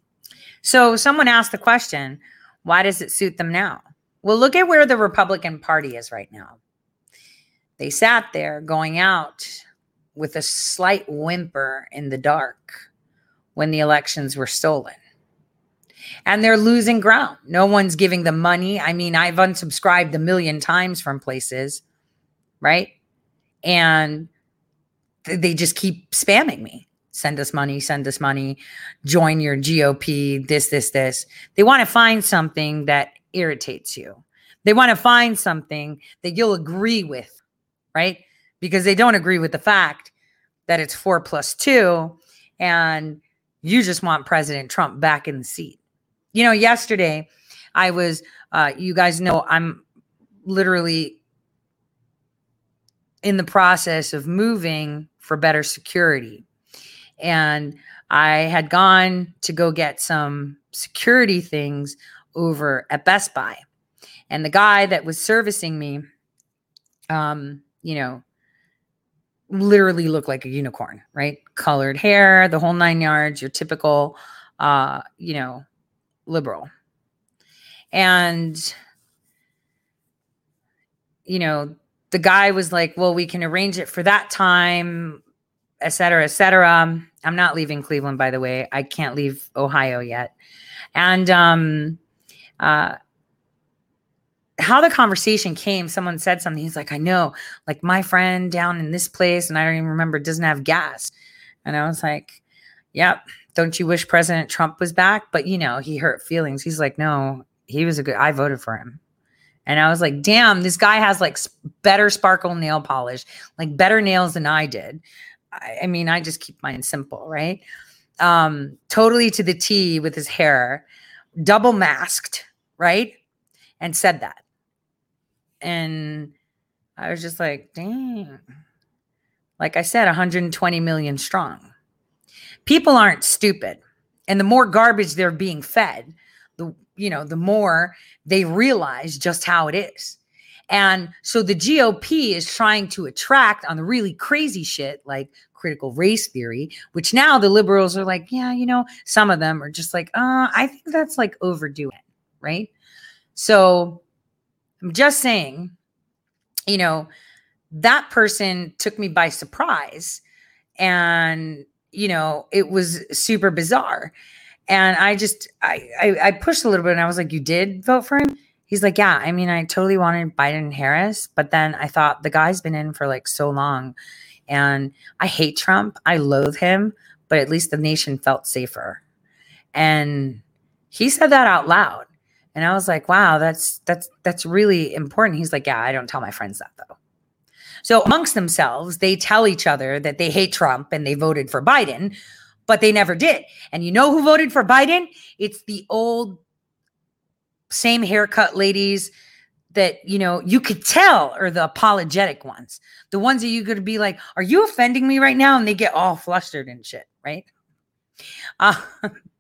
So someone asked the question, why does it suit them now? Well, look at where the Republican Party is right now. They sat there going out with a slight whimper in the dark when the elections were stolen. And they're losing ground. No one's giving them money. I mean, I've unsubscribed a million times from places, right? And th- they just keep spamming me. Send us money, send us money, join your GOP, this, this, this. They want to find something that irritates you. They want to find something that you'll agree with, right? Because they don't agree with the fact that it's four plus two and you just want President Trump back in the seat. You know, yesterday I was, uh, you guys know, I'm literally in the process of moving for better security. And I had gone to go get some security things over at Best Buy. And the guy that was servicing me, um, you know, literally look like a unicorn, right? Colored hair, the whole nine yards, your typical, uh, you know, liberal. And, you know, the guy was like, well, we can arrange it for that time, et cetera, et cetera. I'm not leaving Cleveland, by the way. I can't leave Ohio yet. And, um, uh, how the conversation came, someone said something. He's like, I know, like my friend down in this place, and I don't even remember, doesn't have gas. And I was like, Yep. Don't you wish President Trump was back? But you know, he hurt feelings. He's like, No, he was a good, I voted for him. And I was like, damn, this guy has like better sparkle nail polish, like better nails than I did. I, I mean, I just keep mine simple, right? Um, totally to the T with his hair, double masked, right? And said that and I was just like, dang. Like I said, 120 million strong. People aren't stupid. And the more garbage they're being fed, the you know, the more they realize just how it is. And so the GOP is trying to attract on the really crazy shit like critical race theory, which now the liberals are like, yeah, you know, some of them are just like, uh, I think that's like overdoing right? So I'm just saying, you know, that person took me by surprise and you know it was super bizarre. And i just I, I i pushed a little bit and i was like you did vote for him? He's like yeah i mean i totally wanted biden and harris but then i thought the guy's been in for like so long and i hate trump. I loathe him but at least the nation felt safer. And he said that out loud and i was like wow that's that's that's really important. He's like yeah i don't tell my friends that though. So amongst themselves, they tell each other that they hate Trump and they voted for Biden, but they never did. And you know who voted for Biden? It's the old same haircut ladies that you know you could tell are the apologetic ones. The ones that you could be like are you offending me right now? And they get all flustered and shit right? Uh,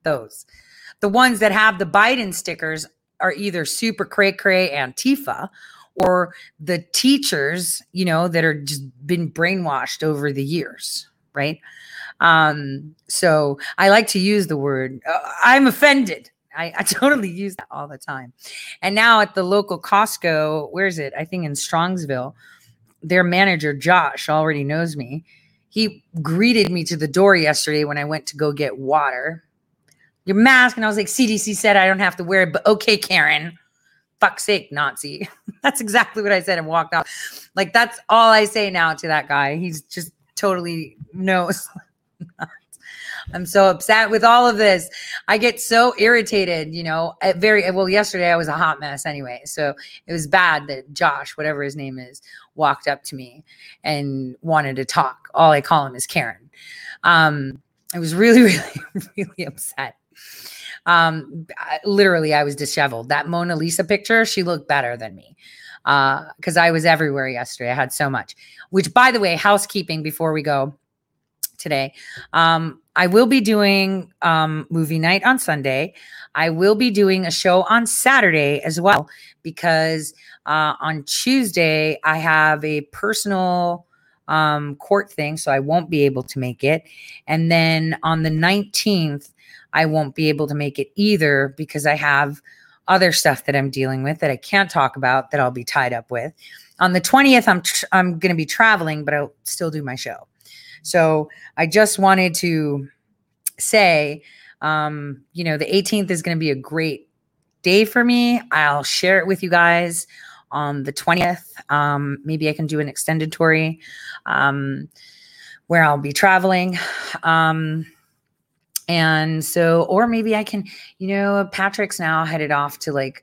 those. The ones that have the biden stickers are either super cray cray antifa or the teachers, you know, that are just been brainwashed over the years, right? Um, so I like to use the word uh, I'm offended. I, I, totally use that all the time. And now at the local Costco, where's it? I think in Strongsville, their manager, Josh, already knows me. He greeted me to the door yesterday when I went to go get water. Your mask. And I was like, CDC said I don't have to wear it, but okay, Karen fuck's sake, Nazi. that's exactly what I said and walked off. Like that's all I say now to that guy. He's just totally knows. I'm so upset with all of this. I get so irritated, you know. Very well, yesterday I was a hot mess anyway. So it was bad that Josh, whatever his name is, walked up to me and wanted to talk. All I call him is Karen. Um, I was really, really, really upset. Um, literally, I was disheveled. That Mona Lisa picture, she looked better than me because uh, I was everywhere yesterday. I had so much. Which, by the way, housekeeping before we go today. Um, I will be doing um, movie night on Sunday. I will be doing a show on Saturday as well because uh, on Tuesday I have a personal um, court thing, so I won't be able to make it. And then on the 19th, I won't be able to make it either because I have other stuff that I'm dealing with that I can't talk about that I'll be tied up with. On the 20th, I'm tr- I'm going to be traveling, but I'll still do my show. So I just wanted to say, um, you know, the 18th is going to be a great day for me. I'll share it with you guys on the 20th. Um, maybe I can do an extended tour um, where I'll be traveling. Um, and so, or maybe I can, you know, Patrick's now headed off to like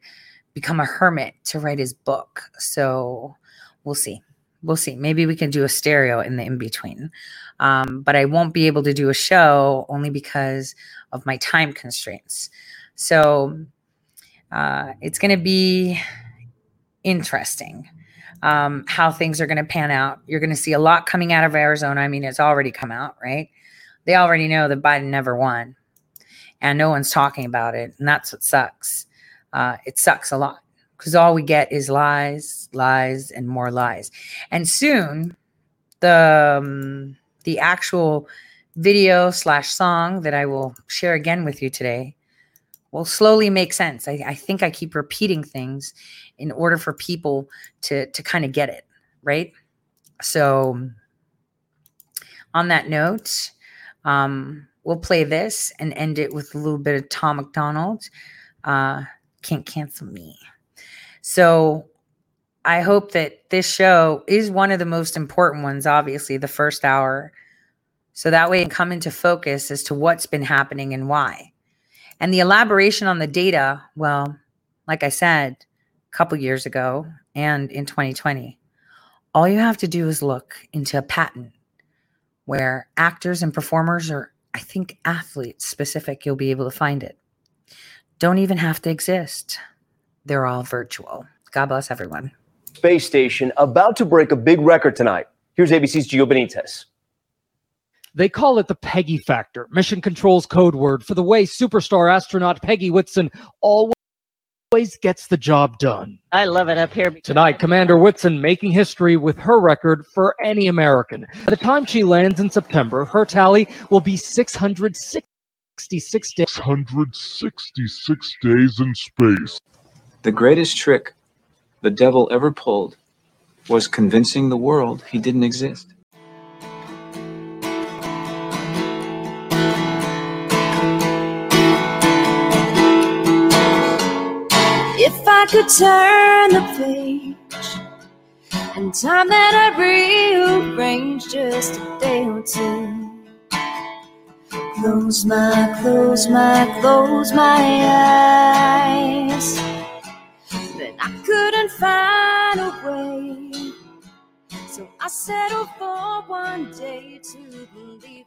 become a hermit to write his book. So we'll see. We'll see. Maybe we can do a stereo in the in between. Um, but I won't be able to do a show only because of my time constraints. So uh, it's going to be interesting um, how things are going to pan out. You're going to see a lot coming out of Arizona. I mean, it's already come out, right? They already know that Biden never won, and no one's talking about it, and that's what sucks. Uh, it sucks a lot because all we get is lies, lies, and more lies. And soon, the um, the actual video slash song that I will share again with you today will slowly make sense. I, I think I keep repeating things in order for people to to kind of get it right. So, on that note, um, we'll play this and end it with a little bit of Tom MacDonald. Uh, can't cancel me. So I hope that this show is one of the most important ones, obviously, the first hour. So that way it come into focus as to what's been happening and why. And the elaboration on the data, well, like I said a couple years ago and in 2020, all you have to do is look into a patent where actors and performers or I think athletes specific, you'll be able to find it. Don't even have to exist. They're all virtual. God bless everyone.
space station about to break a big record tonight. Here's ABC's Gio Benitez.
They call it the Peggy factor, Mission Control's code word for the way superstar astronaut Peggy Whitson always gets the job done.
I love it up here.
Tonight, Commander Whitson making history with her record for any American. By the time she lands in September, her tally will be 666 days.
666 days in space.
The greatest trick the devil ever pulled was convincing the world he didn't exist.
I could turn the page and time that I'd rearrange just a day or two. Close my, close my, close my eyes. but I couldn't find a way. So I settled for one day to believe